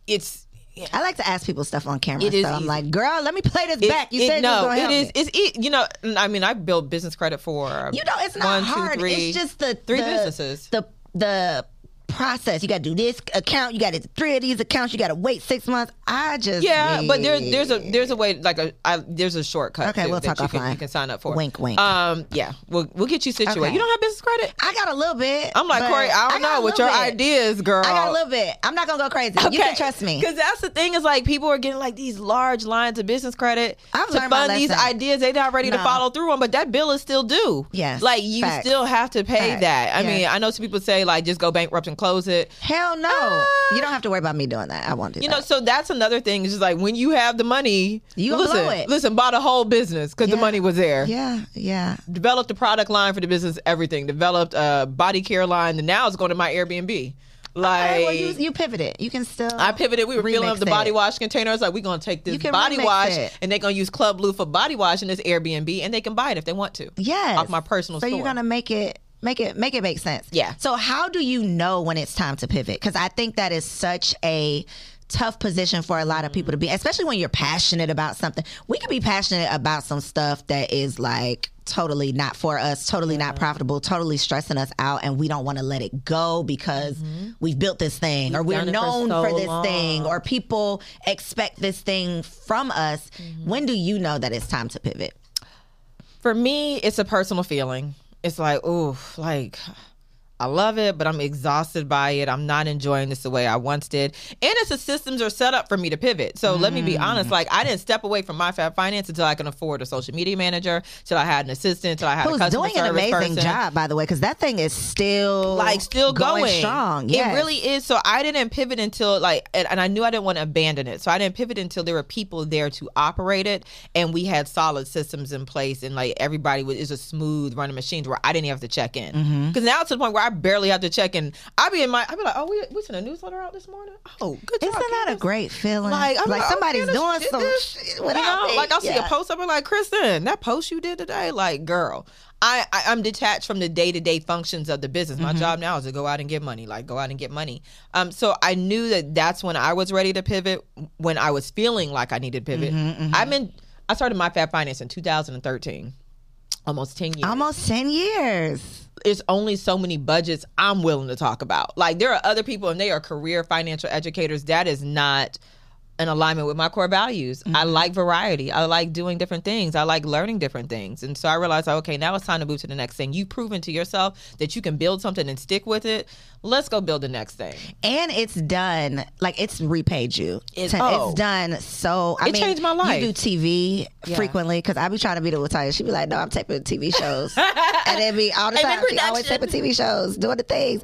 B: it's
A: I like to ask people stuff on camera.
B: It
A: so I'm
B: easy.
A: like, girl, let me play this
B: it-
A: back. You
B: it-
A: said you
B: no,
A: help
B: it is
A: me.
B: it's e- you know I mean I built business credit for
A: You know, it's not
B: one, two,
A: hard.
B: three-
A: it's just the
B: three
A: the-
B: businesses.
A: The the process. You got to do this account. You got to three of these accounts. You got to wait six months. I just
B: Yeah, but there, there's a there's a way like a I, there's a shortcut.
A: Okay,
B: too
A: we'll talk
B: you can,
A: offline.
B: you can sign up for.
A: Wink, wink.
B: Um, yeah, we'll we'll get you situated.
A: Okay.
B: You don't have business credit.
A: I got a little bit.
B: I'm like Corey. I don't know what your
A: bit.
B: ideas, girl.
A: I got a little bit. I'm not gonna go crazy. You can trust me.
B: Because that's the thing is like people are getting like these large lines of business credit
A: I've
B: to fund these ideas they're not ready to follow through on, but that bill is still due.
A: Yes,
B: Like you
A: facts.
B: still have to pay
A: Facts.
B: that. I
A: Yes.
B: mean, I know some people say like just go bankrupt and close it.
A: Hell no.
B: Ah.
A: you don't have to worry about me doing that. I won't do
B: You
A: that.
B: know, so that's another thing. It's just like when you have the money,
A: You
B: listen,
A: blow it.
B: listen, buy the whole business because the money was there.
A: yeah, yeah.
B: Developed the product line for the business, everything. Developed a body care line, and now it's going to my Airbnb. Like
A: Hey, well, you, you pivoted. You can still.
B: I pivoted. We were filling up the body
A: it.
B: wash containers. Like we're gonna take this body wash,
A: it.
B: and they're gonna use Club Blue for body wash in this Airbnb, and they can buy it if they want to.
A: Yes.
B: off my personal
A: So
B: store.
A: you're gonna make it make it make it make sense.
B: Yeah.
A: So how do you know when it's time to pivot? Because I think that is such a tough position for a lot of people to be, mm-hmm. especially when you're passionate about something. We could be passionate about some stuff that is like totally not for us, totally not profitable, totally stressing us out, and we don't want to let it go because mm-hmm. we've built this thing or we're
B: it for
A: known
B: so
A: for, this
B: long.
A: thing or people expect this thing from us. Mm-hmm. When do you know that it's time to pivot?
B: For me, it's a personal feeling. It's like, ooh, like I love it, but I'm exhausted by it. I'm not enjoying this the way I once did. And it's the systems are set up for me to pivot. So let me be
A: Mm.
B: honest. Like I didn't step away from my Fab Finance until I can afford a social media manager, till I had an assistant, till I had a
A: Who's
B: customer
A: doing an amazing
B: person.
A: job, by the way, because that thing is still
B: like still going,
A: strong.
B: It really is. So I didn't pivot until like, and, and I knew I didn't want to abandon it. So I didn't pivot until there were people there to operate it, and we had solid systems in place, and like everybody was is a smooth running machines where I didn't have to check in. Because
A: Mm-hmm.
B: now it's to the point where I barely have to check in. I be in my, I be like, oh, we we sent a newsletter out this morning. Oh, good job.
A: Isn't that a great feeling?
B: Like, I'm
A: like
B: like,
A: somebody's
B: oh,
A: doing some shit
B: You know,
A: me.
B: like I'll see a post up and like, Kristen, that post you did today, like, girl. I, I I'm detached from the day to day functions of the business.
A: Mm-hmm.
B: My job now is to go out and get money, like go out and get money. Um, so I knew that that's when I was ready to pivot. When I was feeling like I needed to pivot,
A: Mm-hmm,
B: I've been. I started my Fab Finance in 2013, almost 10 years
A: Almost ten years.
B: It's only so many budgets I'm willing to talk about. Like there are other people and they are career financial educators. That is not in alignment with my core values. I mm-hmm. like variety. I like doing different things. I like learning different things. And so I realized, okay, now it's time to move to the next thing. You've proven to yourself that you can build something and stick with it. Let's go build the next thing.
A: And it's done. Like it's repaid you.
B: It-
A: Ten-
B: oh.
A: It's done. So I
B: It
A: mean,
B: changed my life.
A: You do TV
B: Yeah.
A: frequently because I be trying to be the Latoya. She be like, "No, I'm taping TV shows," and it be all the time. She always taping TV shows, doing the things.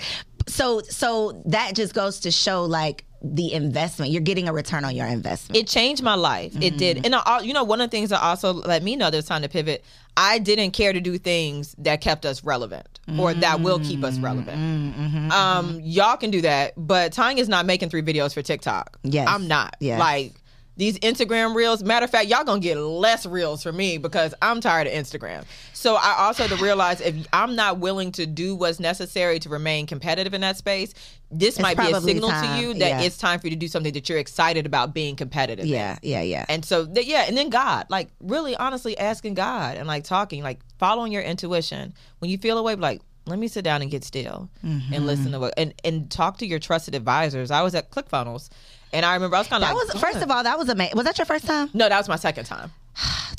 A: So, so that just goes to show like the investment. You're getting a return on your investment.
B: it changed my life. It
A: Mm-hmm.
B: did. And I, you know, one of the things that also let me know there's time to pivot. I didn't care to do things that kept us relevant or that will keep us relevant.
A: Mm-hmm.
B: Um, y'all can do that, but Tonya's not making three videos for TikTok.
A: Yes.
B: I'm not.
A: Yes.
B: Like these Instagram reels. Matter of fact, y'all gonna get less reels from me because I'm tired of Instagram. So I also had to realize if I'm not willing to do what's necessary to remain competitive in that space, this might be a signal
A: time,
B: to you that
A: yeah.
B: it's time for you to do something that you're excited about being competitive. in.
A: yeah, yeah, yeah.
B: And so, th- yeah, and then God, like really honestly asking God and like talking, like following your intuition. When you feel away, be like, let me sit down and get still
A: Mm-hmm.
B: and listen to what, and, and talk to your trusted advisors. I was at ClickFunnels and I remember I was kind of
A: that
B: like,
A: was first of all, that was amazing. Was that your first time?
B: no, that was my second time.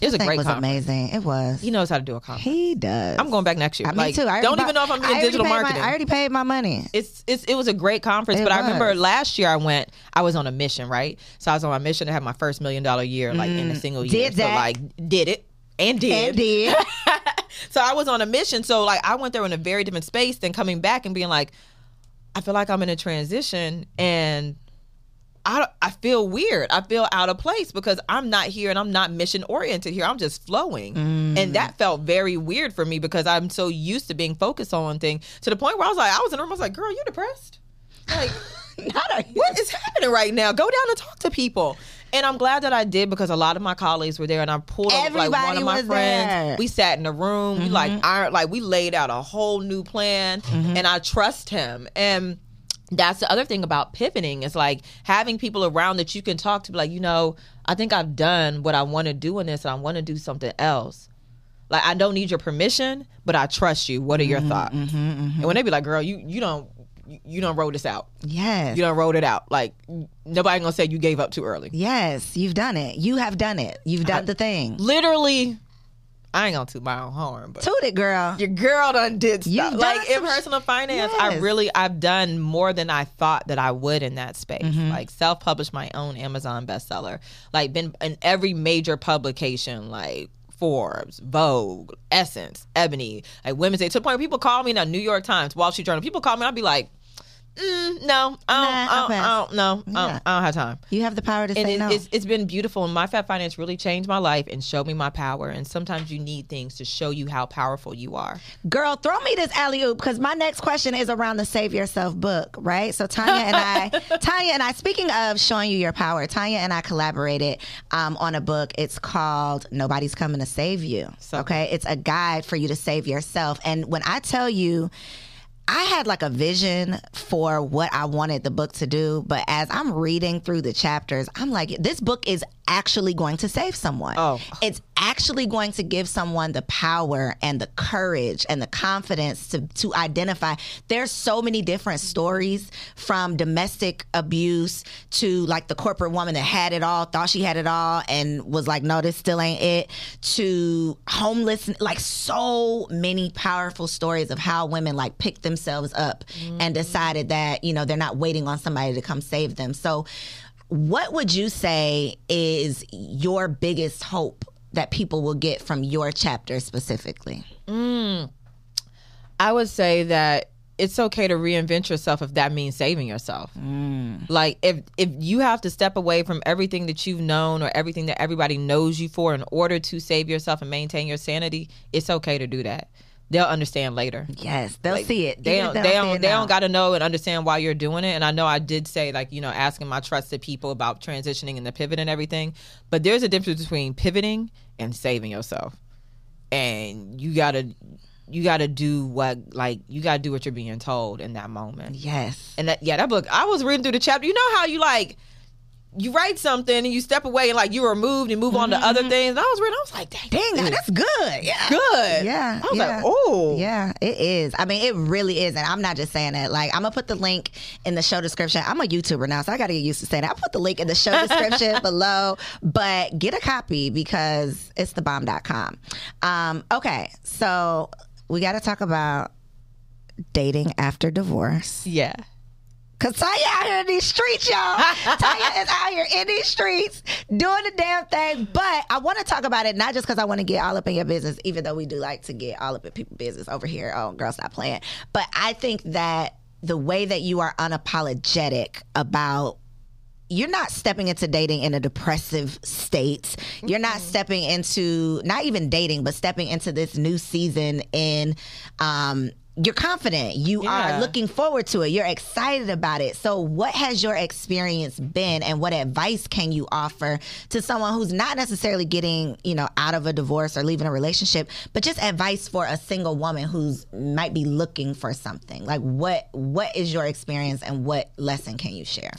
B: It was a great
A: was
B: conference.
A: amazing. It was.
B: He knows how to do a conference.
A: He does.
B: I'm going back next year.
A: I,
B: like, me
A: too. I
B: don't
A: bought,
B: even know if I'm
A: I
B: doing
A: already
B: digital
A: paid my-
B: marketing.
A: I already paid my money.
B: it's it's it was a great conference,
A: It
B: but I remember last year I went. I was on a mission, right? So I was on my mission to have my first million dollar year, like in a single year.
A: Mm. Did
B: So
A: that.
B: like did it and did.
A: And did.
B: so I was on a mission. So like I went there in a very different space than coming back and being like, I feel like I'm in a transition and. I, I feel weird. I feel out of place because I'm not here and I'm not mission oriented here. I'm just flowing.
A: Mm.
B: And that felt very weird for me because I'm so used to being focused on one thing to the point where I was like, I was in the room, I was like, girl, you depressed? Like, what is happening right now? Go down and talk to people. And I'm glad that I did because a lot of my colleagues were there, and I pulled up like one of my friends.
A: there.
B: We sat in the room, we like iron, like we laid out a whole new plan, and I trust him. And that's the other thing about pivoting is like having people around that you can talk to, be like, you know, I think I've done what I want to do in this, and I want to do something else. Like I don't need your permission, but I trust you. What are your mm-hmm, thoughts? Mm-hmm, mm-hmm. And when they be like, "Girl, you you don't you, you don't roll this out.
A: Yes.
B: You don't roll it out. Like nobody gonna say you gave up too early.
A: Yes, you've done it. You have done it. You've done the thing.
B: Literally, I ain't gonna toot my own horn, but
A: Toot it, girl.
B: your girl done did stuff. Like in
A: some sh-
B: personal finance, I really I've done more than I thought that I would in that space.
A: Mm-hmm.
B: Like self published my own Amazon bestseller. Like been in every major publication, like Forbes, Vogue, Essence, Ebony, like Women's Day. To the point where people call me in the New York Times, Wall Street Journal. People call me, I'll be like, mm, no, I don't,
A: Nah,
B: I, don't, I don't, no, I,
A: Yeah.
B: don't, I don't have time
A: You have the power to
B: and
A: say
B: it,
A: no.
B: it's, it's been beautiful and my Fab Finance really changed my life and showed me my power and sometimes you need things to show you how powerful you are
A: Girl, throw me this alley oop because my next question is around the Save Yourself book, right? So Tonya and I, Tonya and I, speaking of showing you your power, Tonya and I collaborated um, on a book. It's called Nobody's Coming to Save You.
B: So
A: okay, it's a guide for you to save yourself. And when I tell you. I had like a vision for what I wanted the book to do, but as I'm reading through the chapters, I'm like, this book is actually going to save someone.
B: Oh.
A: It's actually going to give someone the power and the courage and the confidence to to identify. There's so many different stories from domestic abuse to like the corporate woman that had it all, thought she had it all, and was like, no, this still ain't it. To homeless, like so many powerful stories of how women like picked themselves up and mm. decided that you know they're not waiting on somebody to come save them. So what would you say is your biggest hope that people will get from your chapter specifically? Mm.
B: i would say that it's okay to reinvent yourself if that means saving yourself. Mm. Like if if you have to step away from everything that you've known or everything that everybody knows you for in order to save yourself and maintain your sanity it's okay to do that they'll understand later.
A: Yes, they'll see it.
B: they
A: even
B: don't they don't they don't got to know and understand why you're doing it. And i know i did say like you know asking my trusted people about transitioning and the pivot and everything but there's a difference between pivoting and saving yourself. And you gotta you gotta do what like you gotta do what you're being told in that moment.
A: Yes.
B: and that yeah that book i was reading through the chapter. You know how you like you write something and you step away and like you are moved and move on to other things and i was reading i was like dang,
A: Dang,
B: is
A: that's good. Yeah.
B: good
A: Yeah.
B: i was
A: yeah.
B: like oh
A: Yeah, it is. I mean, it really is. And I'm not just saying that. Like, I'm going to put the link in the show description. I'm a YouTuber now, so I got to get used to saying that. I'll put the link in the show description below, but get a copy because it's thebomb.com. Um, okay, so we got to talk about dating after divorce.
B: yeah
A: Cause Tonya out here in these streets, y'all. Tonya is out here in these streets doing the damn thing. But I want to talk about it not just because I want to get all up in your business, even though we do like to get all up in people's business over here on Girl Stop Playing. But I think that the way that you are unapologetic about you're not stepping into dating in a depressive state. You're not stepping into not even dating, but stepping into this new season in um you're confident. You
B: Yeah.
A: are looking forward to it. You're excited about it. So what has your experience been and what advice can you offer to someone who's not necessarily getting, you know, out of a divorce or leaving a relationship, but just advice for a single woman who's might be looking for something? Like what what is your experience and what lesson can you share?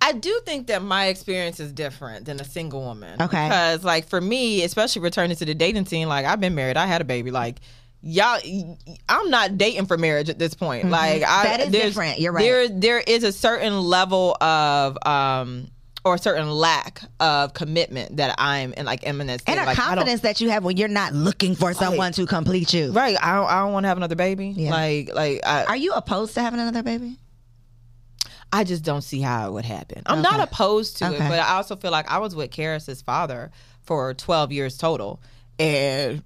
B: I do think that my experience is different than a single woman.
A: Okay.
B: Because, like, for me, especially returning to the dating scene, like, I've been married, I had a baby. Like, y'all, I'm not dating for marriage at this point. Like, I,
A: Mm-hmm. That is different. You're right.
B: There, there is a certain level of, um, or a certain lack of commitment that I'm in, like, imminent.
A: and a
B: like,
A: confidence that you have when you're not looking for someone to complete you.
B: Right. I don't, I don't want to have another baby.
A: Yeah.
B: Like, like, I,
A: Are you opposed to having another baby?
B: I just don't see how it would happen. I'm not opposed to
A: Okay.
B: it, but I also feel like I was with Karis's father for 12 years total, and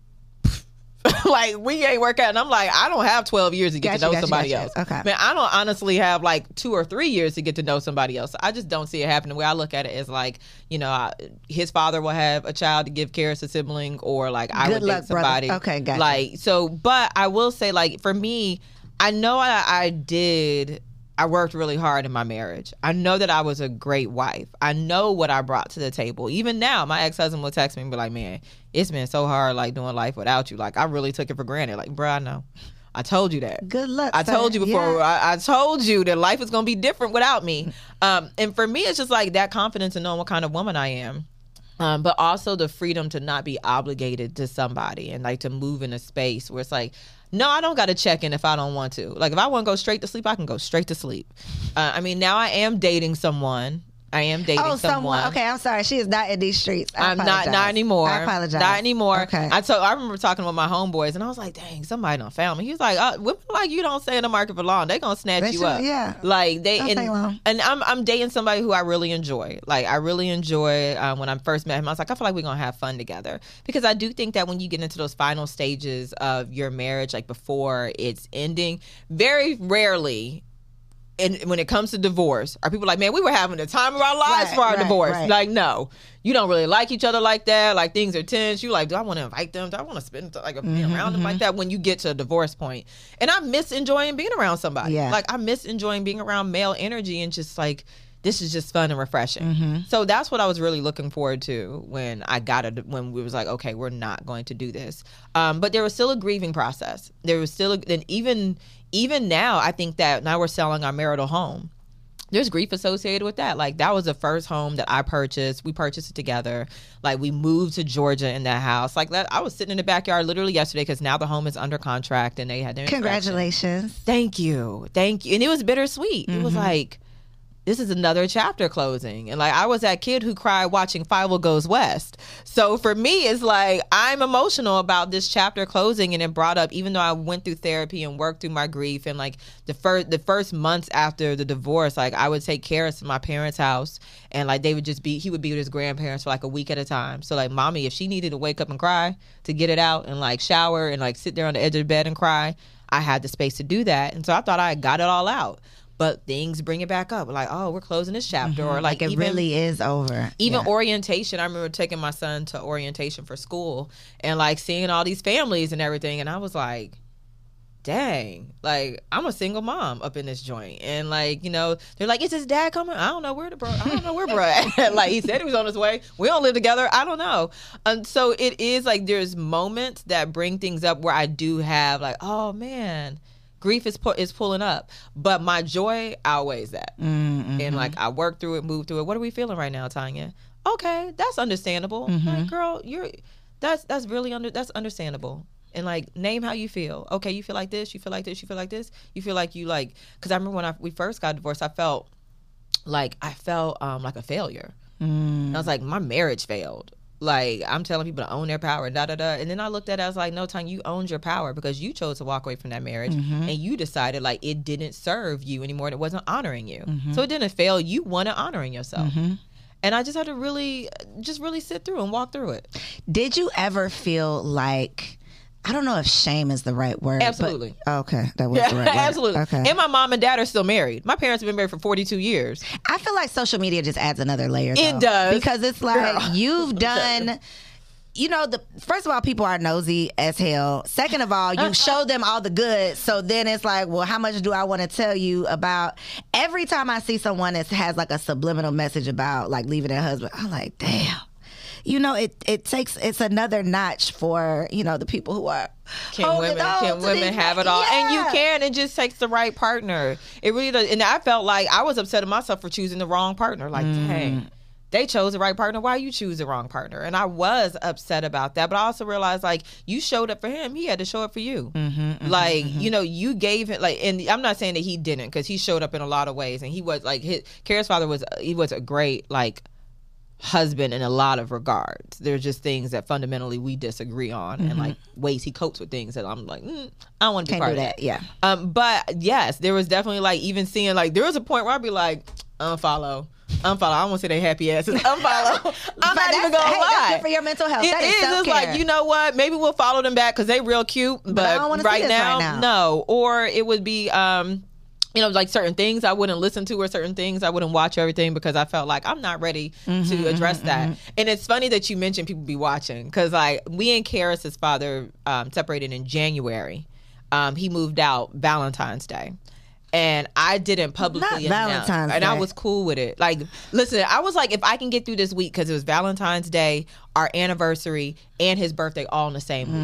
B: like we ain't work out. And I'm like, I don't have 12 years to get
A: Gotcha,
B: to know
A: gotcha,
B: somebody
A: gotcha.
B: else.
A: Okay.
B: man, I don't honestly have like two or three years to get to know somebody else. I just don't see it happening. The way I look at it is like, you know, I, his father will have a child to give Karis a sibling, or like I
A: Good
B: would
A: luck,
B: date
A: brother.
B: somebody.
A: Okay, gotcha.
B: Like so, but I will say, like for me, I know I, I did. I worked really hard in my marriage. I know that I was a great wife. I know what I brought to the table. Even now, my ex husband will text me and be like, "Man, it's been so hard, like doing life without you. Like I really took it for granted. Like, bro, I know. I told you that.
A: Good luck.
B: I
A: sir.
B: told you before.
A: Yeah.
B: I, I told you that life is gonna be different without me. Um, and for me, it's just like that confidence in knowing what kind of woman I am. Um, but also the freedom to not be obligated to somebody and like to move in a space where it's like no i don't got to check in if i don't want to. Like if i want to go straight to sleep i can go straight to sleep. Uh, i mean now i am dating someone I am dating
A: Oh,
B: someone.
A: someone. Okay, I'm sorry. She is not in these streets. I
B: I'm not not anymore.
A: I apologize.
B: Not anymore.
A: Okay.
B: I told I remember talking with my homeboys and I was like, dang, somebody don't found me. He was like, uh, women like you don't stay in the market for long. They gonna snatch
A: They
B: you
A: should-
B: up.
A: yeah.
B: Like they
A: Don't
B: and, and I'm I'm dating somebody who I really enjoy. Like I really enjoy um, when I first met him. I was like, I feel like we're gonna have fun together because I do think that when you get into those final stages of your marriage, like before it's ending, very rarely and when it comes to divorce, are people like, man, we were having the time of our lives
A: Right,
B: for our
A: right,
B: divorce?
A: right.
B: Like, no, you don't really like each other like that. Like things are tense. You like, do I want to invite them? Do I want to spend like a,
A: Mm-hmm,
B: around them like that? When you get to a divorce point, and I miss enjoying being around somebody.
A: Yeah.
B: Like I miss enjoying being around male energy and just like. This is just fun and refreshing.
A: Mm-hmm.
B: So that's what I was really looking forward to when I got it. When we was like, okay, we're not going to do this. Um, but there was still a grieving process. There was still, a, and even even now, I think that now we're selling our marital home there's grief associated with that. Like that was the first home that I purchased. We purchased it together. Like we moved to Georgia in that house. Like that, I was sitting in the backyard literally yesterday because now the home is under contract and they had their.
A: Congratulations.
B: Thank you, thank you. And it was bittersweet. It was mm-hmm. like this is another chapter closing. And like I was that kid who cried watching Fievel Goes West. So for me, it's like I'm emotional about this chapter closing and it brought up even though I went through therapy and worked through my grief and like the first the first months after the divorce, like I would take Karis to my parents' house and like they would just be he would be with his grandparents for like a week at a time. So like mommy, if she needed to wake up and cry to get it out and like shower and like sit there on the edge of the bed and cry, I had the space to do that. And so I thought I got it all out but things bring it back up. Like oh we're closing this chapter or mm-hmm. like,
A: Like it
B: even,
A: really is over.
B: even
A: Yeah.
B: orientation. I remember taking my son to orientation for school and like seeing all these families and everything and i was like dang like i'm a single mom up in this joint. And like you know they're like is his dad coming? I don't know where the bro i don't know where bro at. Like he said he was on his way. We don't live together. I don't know. And so it is like there's moments that bring things up where i do have like oh man grief is pu- is pulling up but my joy outweighs that mm-hmm. and like I work through it, move through it. What are we feeling right now, Tonya? Okay, that's understandable. Mm-hmm. Like, girl, you're that's that's really under that's understandable. And like, name how you feel. Okay, you feel like this. You feel like this. You feel like this. You feel like you like. Because I remember when I we first got divorced, I felt like I felt um like a failure. And I was like, my marriage failed. Like I'm telling people to own their power, da da da. And then I looked at it, I was like, no, Tonya, you owned your power because you chose to walk away from that marriage mm-hmm. and you decided like it didn't serve you anymore and it wasn't honoring you. Mm-hmm. So it didn't fail. You wanted honoring yourself. Mm-hmm. And I just had to really just really sit through and walk through it.
A: Did you ever feel like I don't know if shame is the right word. but-
B: Absolutely.
A: okay, that was the right word.
B: Absolutely.
A: Okay.
B: And my mom and dad are still married. My parents have been married for 42 years.
A: I feel like social media just adds another layer.
B: It
A: though.
B: does.
A: because it's like you've done. You know, the first of all, people are nosy as hell. Second of all, you uh-huh. show them all the good. So then it's like, well, how much do I want to tell you about? Every time I see someone that has like a subliminal message about like leaving their husband, I'm like, damn. You know, it it takes it's another notch for you know the people who are
B: Can women can women
A: these-
B: have it all? And you can. It just takes the right partner. It really does. And I felt like I was upset at myself for choosing the wrong partner. Like,
A: Mm.
B: dang. They chose the right partner. Why you choose the wrong partner? And I was upset about that. But I also realized like you showed up for him. He had to show up for you.
A: Mm-hmm,
B: like you know, you gave him like, and I'm not saying that he didn't because he showed up in a lot of ways. And he was like, his Karis's father was he was a great like husband in a lot of regards. There's just things that fundamentally we disagree on, and like ways he copes with things that I'm like, mm, I don't want to be
A: Mm-hmm. Can't
B: part
A: do
B: of
A: that. Yeah.
B: Um, but yes, there was definitely like even seeing like there was a point where I'd be like, unfollow, unfollow. I don't want to say they happy asses. Unfollow. I'm not even gonna
A: hey,
B: lie.
A: that's good for your mental health.
B: It
A: That is.
B: It's like you know what? Maybe we'll follow them back because they real cute. But,
A: I don't wanna see
B: right, now,
A: right now.
B: no. Or it would be um you know, like certain things I wouldn't listen to or certain things I wouldn't watch everything because I felt like I'm not ready
A: Mm-hmm,
B: to address that. And it's funny that you mentioned people be watching because like we and Karis's father um, separated in January. Um, he moved out Valentine's Day. And I didn't publicly
A: Not
B: announce,
A: Valentine's
B: and I was cool with it. Like, listen, I was like, if I can get through this week because it was Valentine's Day, our anniversary, and his birthday all in the same week.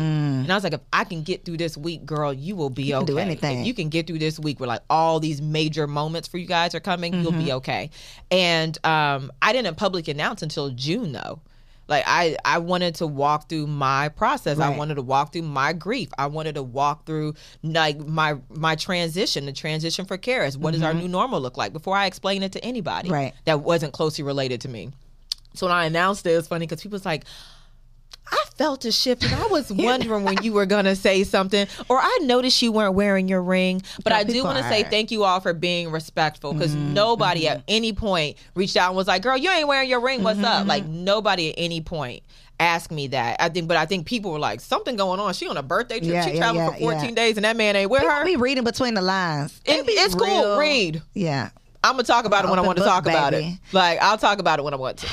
B: And I was like, if I can get through this week, girl, you will be
A: can
B: okay.
A: do anything.
B: If you can get through this week where like all these major moments for you guys are coming, you'll be okay. And um, I didn't public announce until June though. Like I, I wanted to walk through my process. I wanted to walk through my grief. I wanted to walk through like my my transition, the transition for Karis. What does our new normal look like before I explain it to anybody
A: Mm-hmm. Right.
B: that wasn't closely related to me. So when I announced it, it was funny because people was like, I felt a shift and I was wondering when you were gonna say something. Or I noticed you weren't wearing your ring. But I do want to say thank you all for being respectful because mm-hmm, nobody mm-hmm. at any point reached out and was like, Girl, you ain't wearing your ring. What's mm-hmm, up? Like nobody at any point asked me that. I think but I think people were like, Something going on. She on a birthday trip.
A: Yeah,
B: she
A: yeah,
B: traveled
A: yeah,
B: for 14
A: yeah.
B: days and that man ain't with
A: People
B: her.
A: be reading between the lines.
B: It-
A: be
B: it's cool. Read.
A: Yeah.
B: I'm gonna talk about it when I want to talk about it. Like I'll talk about it when I want to.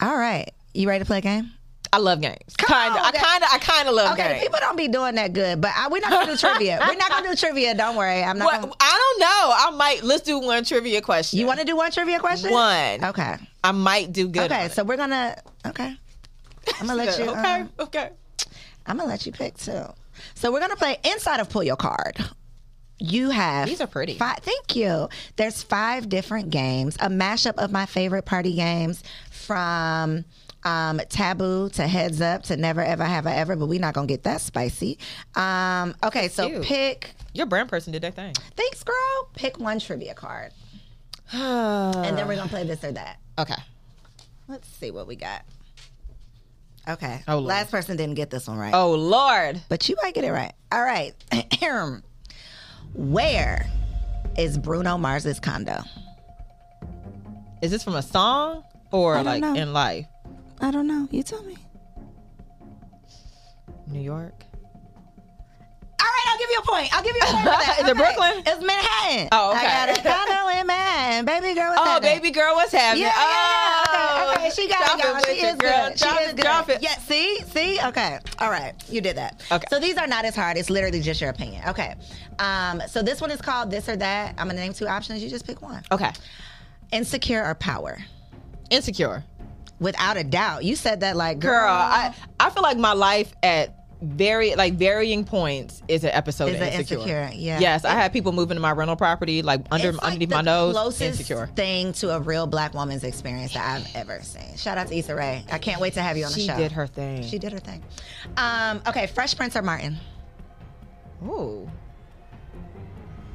A: All right. You ready to play a game?
B: I love games. Kinda.
A: on,
B: I kinda I kinda love
A: Okay,
B: games.
A: people don't be doing that good, but I, we're not gonna do trivia. We're not gonna do trivia. Don't worry. I'm not.
B: What,
A: Gonna,
B: I don't know. I might. Let's do one trivia question.
A: you want to do one trivia question?
B: one?
A: Okay.
B: I might do good.
A: Okay. So we're gonna. Okay. I'm gonna let you.
B: Okay.
A: um,
B: okay.
A: I'm gonna let you pick too. So we're gonna play inside of pull your card. You have
B: These are pretty.
A: Five, thank you. There's five different games, a mashup of my favorite party games from um, Taboo to Heads Up to Never Ever Have I Ever, but we're not gonna get that spicy. Um, okay, so
B: cute.
A: pick.
B: Your brand person did that thing.
A: Thanks, girl. Pick one trivia card, and then we're gonna play this or that.
B: okay.
A: Let's see what we got. Okay.
B: Oh, Lord.
A: Last person didn't get this one right.
B: Oh Lord.
A: but you might get it right. All right. Where is Bruno Mars's condo?
B: Is this from a song or like
A: know.
B: in life?
A: I don't know. You tell me.
B: New York.
A: All right, I'll give you a point. I'll give you a point. For that.
B: Is it Brooklyn?
A: It's Manhattan.
B: Oh, okay.
A: I got a condo in Manhattan. Baby girl, what's
B: Oh,
A: happening?
B: baby girl, what's happening?
A: Yeah, yeah, yeah.
B: Oh,
A: Okay, okay, she got
B: drop
A: it, y'all. She
B: it,
A: is
B: girl.
A: good.
B: Drop
A: she
B: it,
A: is good.
B: drop it.
A: Yeah, see, see. Okay, all right, you did that.
B: Okay.
A: So these are not as hard. It's literally just your opinion. Okay. Um. So this one is called this or that. I'm gonna name two options. You just pick one.
B: Okay.
A: Insecure or power?
B: Insecure.
A: Without a doubt. You said that like girl.
B: Girl, I I feel like my life at very like varying points is an episode
A: Is
B: of insecure.
A: Insecure, yeah.
B: Yes, I had people moving to my rental property like under
A: like
B: underneath
A: the
B: my nose.
A: Closest
B: Insecure.
A: thing to a real black woman's experience that I've ever seen. Shout out to Issa Rae. I can't wait to have you on the
B: She
A: show.
B: She did her thing.
A: She did her thing. Um, okay, Fresh Prince or Martin?
B: Ooh.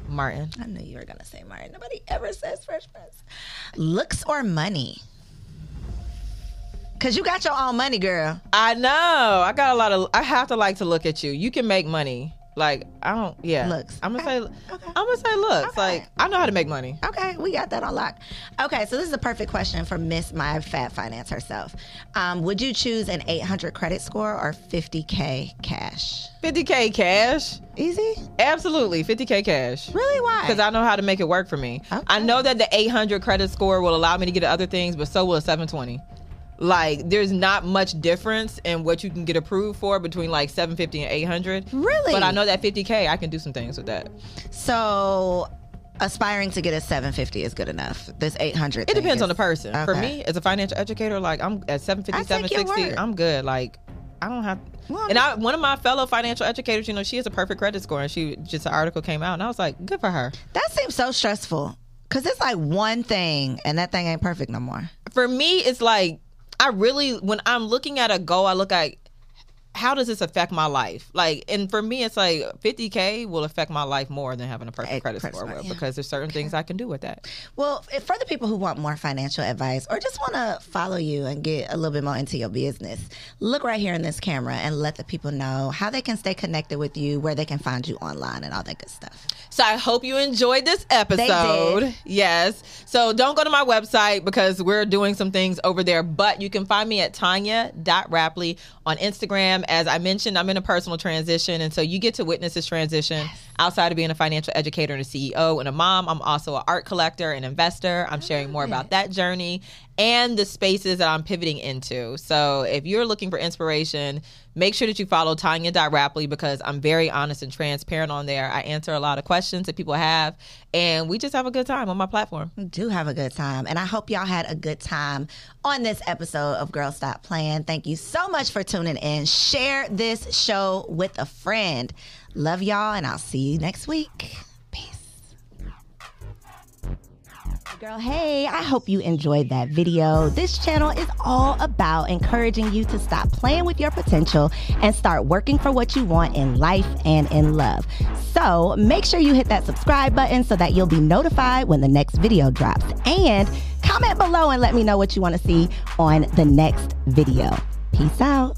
B: Martin.
A: I knew you were gonna say Martin. Nobody ever says Fresh Prince. Looks or money? Cause you got your own money, girl.
B: I know. I got a lot of. I have to like to look at you. You can make money. Like I don't. Yeah.
A: Looks.
B: I'm gonna
A: Okay.
B: say.
A: Okay.
B: I'm gonna say looks.
A: Okay.
B: Like I know how to make money.
A: Okay, we got that on lock. Okay, so this is a perfect question for Miss My Fab Finance herself. Um, would you choose an 800 credit score or 50k cash?
B: 50k cash.
A: Easy.
B: Absolutely, 50k cash.
A: Really? Why?
B: Because I know how to make it work for me. I know that the 800 credit score will allow me to get other things, but so will a 720. Like, there's not much difference in what you can get approved for between like 750 and 800.
A: Really?
B: But I know that 50k, I can do some things with that.
A: So, aspiring to get a 750 is good enough. This 800.
B: It depends on the person. For me, as a financial educator, like I'm at 750,
A: I take your
B: 760,
A: word.
B: I'm good. Like, I don't have.
A: Well,
B: and I, one of my fellow financial educators, you know, she has a perfect credit score, and she just an article came out, and I was like, good for her.
A: That seems so stressful because it's like one thing and that thing ain't perfect no more.
B: for me, it's like I really when I'm looking at a goal, I look at how does this affect my life? Like, and for me, it's like 50k will affect my life more than having a perfect credit score will,
A: yeah.
B: because there's certain things I can do with that.
A: Well, for the people who want more financial advice or just want to follow you and get a little bit more into your business, look right here in this camera and let the people know how they can stay connected with you, where they can find you online, and all that good stuff.
B: So I hope you enjoyed this episode.
A: did.
B: Yes. So don't go to my website because we're doing some things over there, but you can find me at Tonya.Rapley on Instagram. As I mentioned, I'm in a personal transition. And so you get to witness this transition outside of being a financial educator and a CEO and a mom. I'm also an art collector and investor. I'm sharing more about that journey and the spaces that I'm pivoting into. So if you're looking for inspiration, make sure that you follow Tonya.Rapley because I'm very honest and transparent on there. I answer a lot of questions that people have, and we just have a good time on my platform.
A: We do have a good time. And I hope y'all had a good time on this episode of Girl Stop Playing. Thank you so much for tuning in. Share this show with a friend. Love y'all, and I'll see you next week. Girl, hey, I hope you enjoyed that video. This channel is all about encouraging you to stop playing with your potential and start working for what you want in life and in love. So make sure you hit that subscribe button so that you'll be notified when the next video drops. And comment below and let me know what you want to see on the next video. Peace out.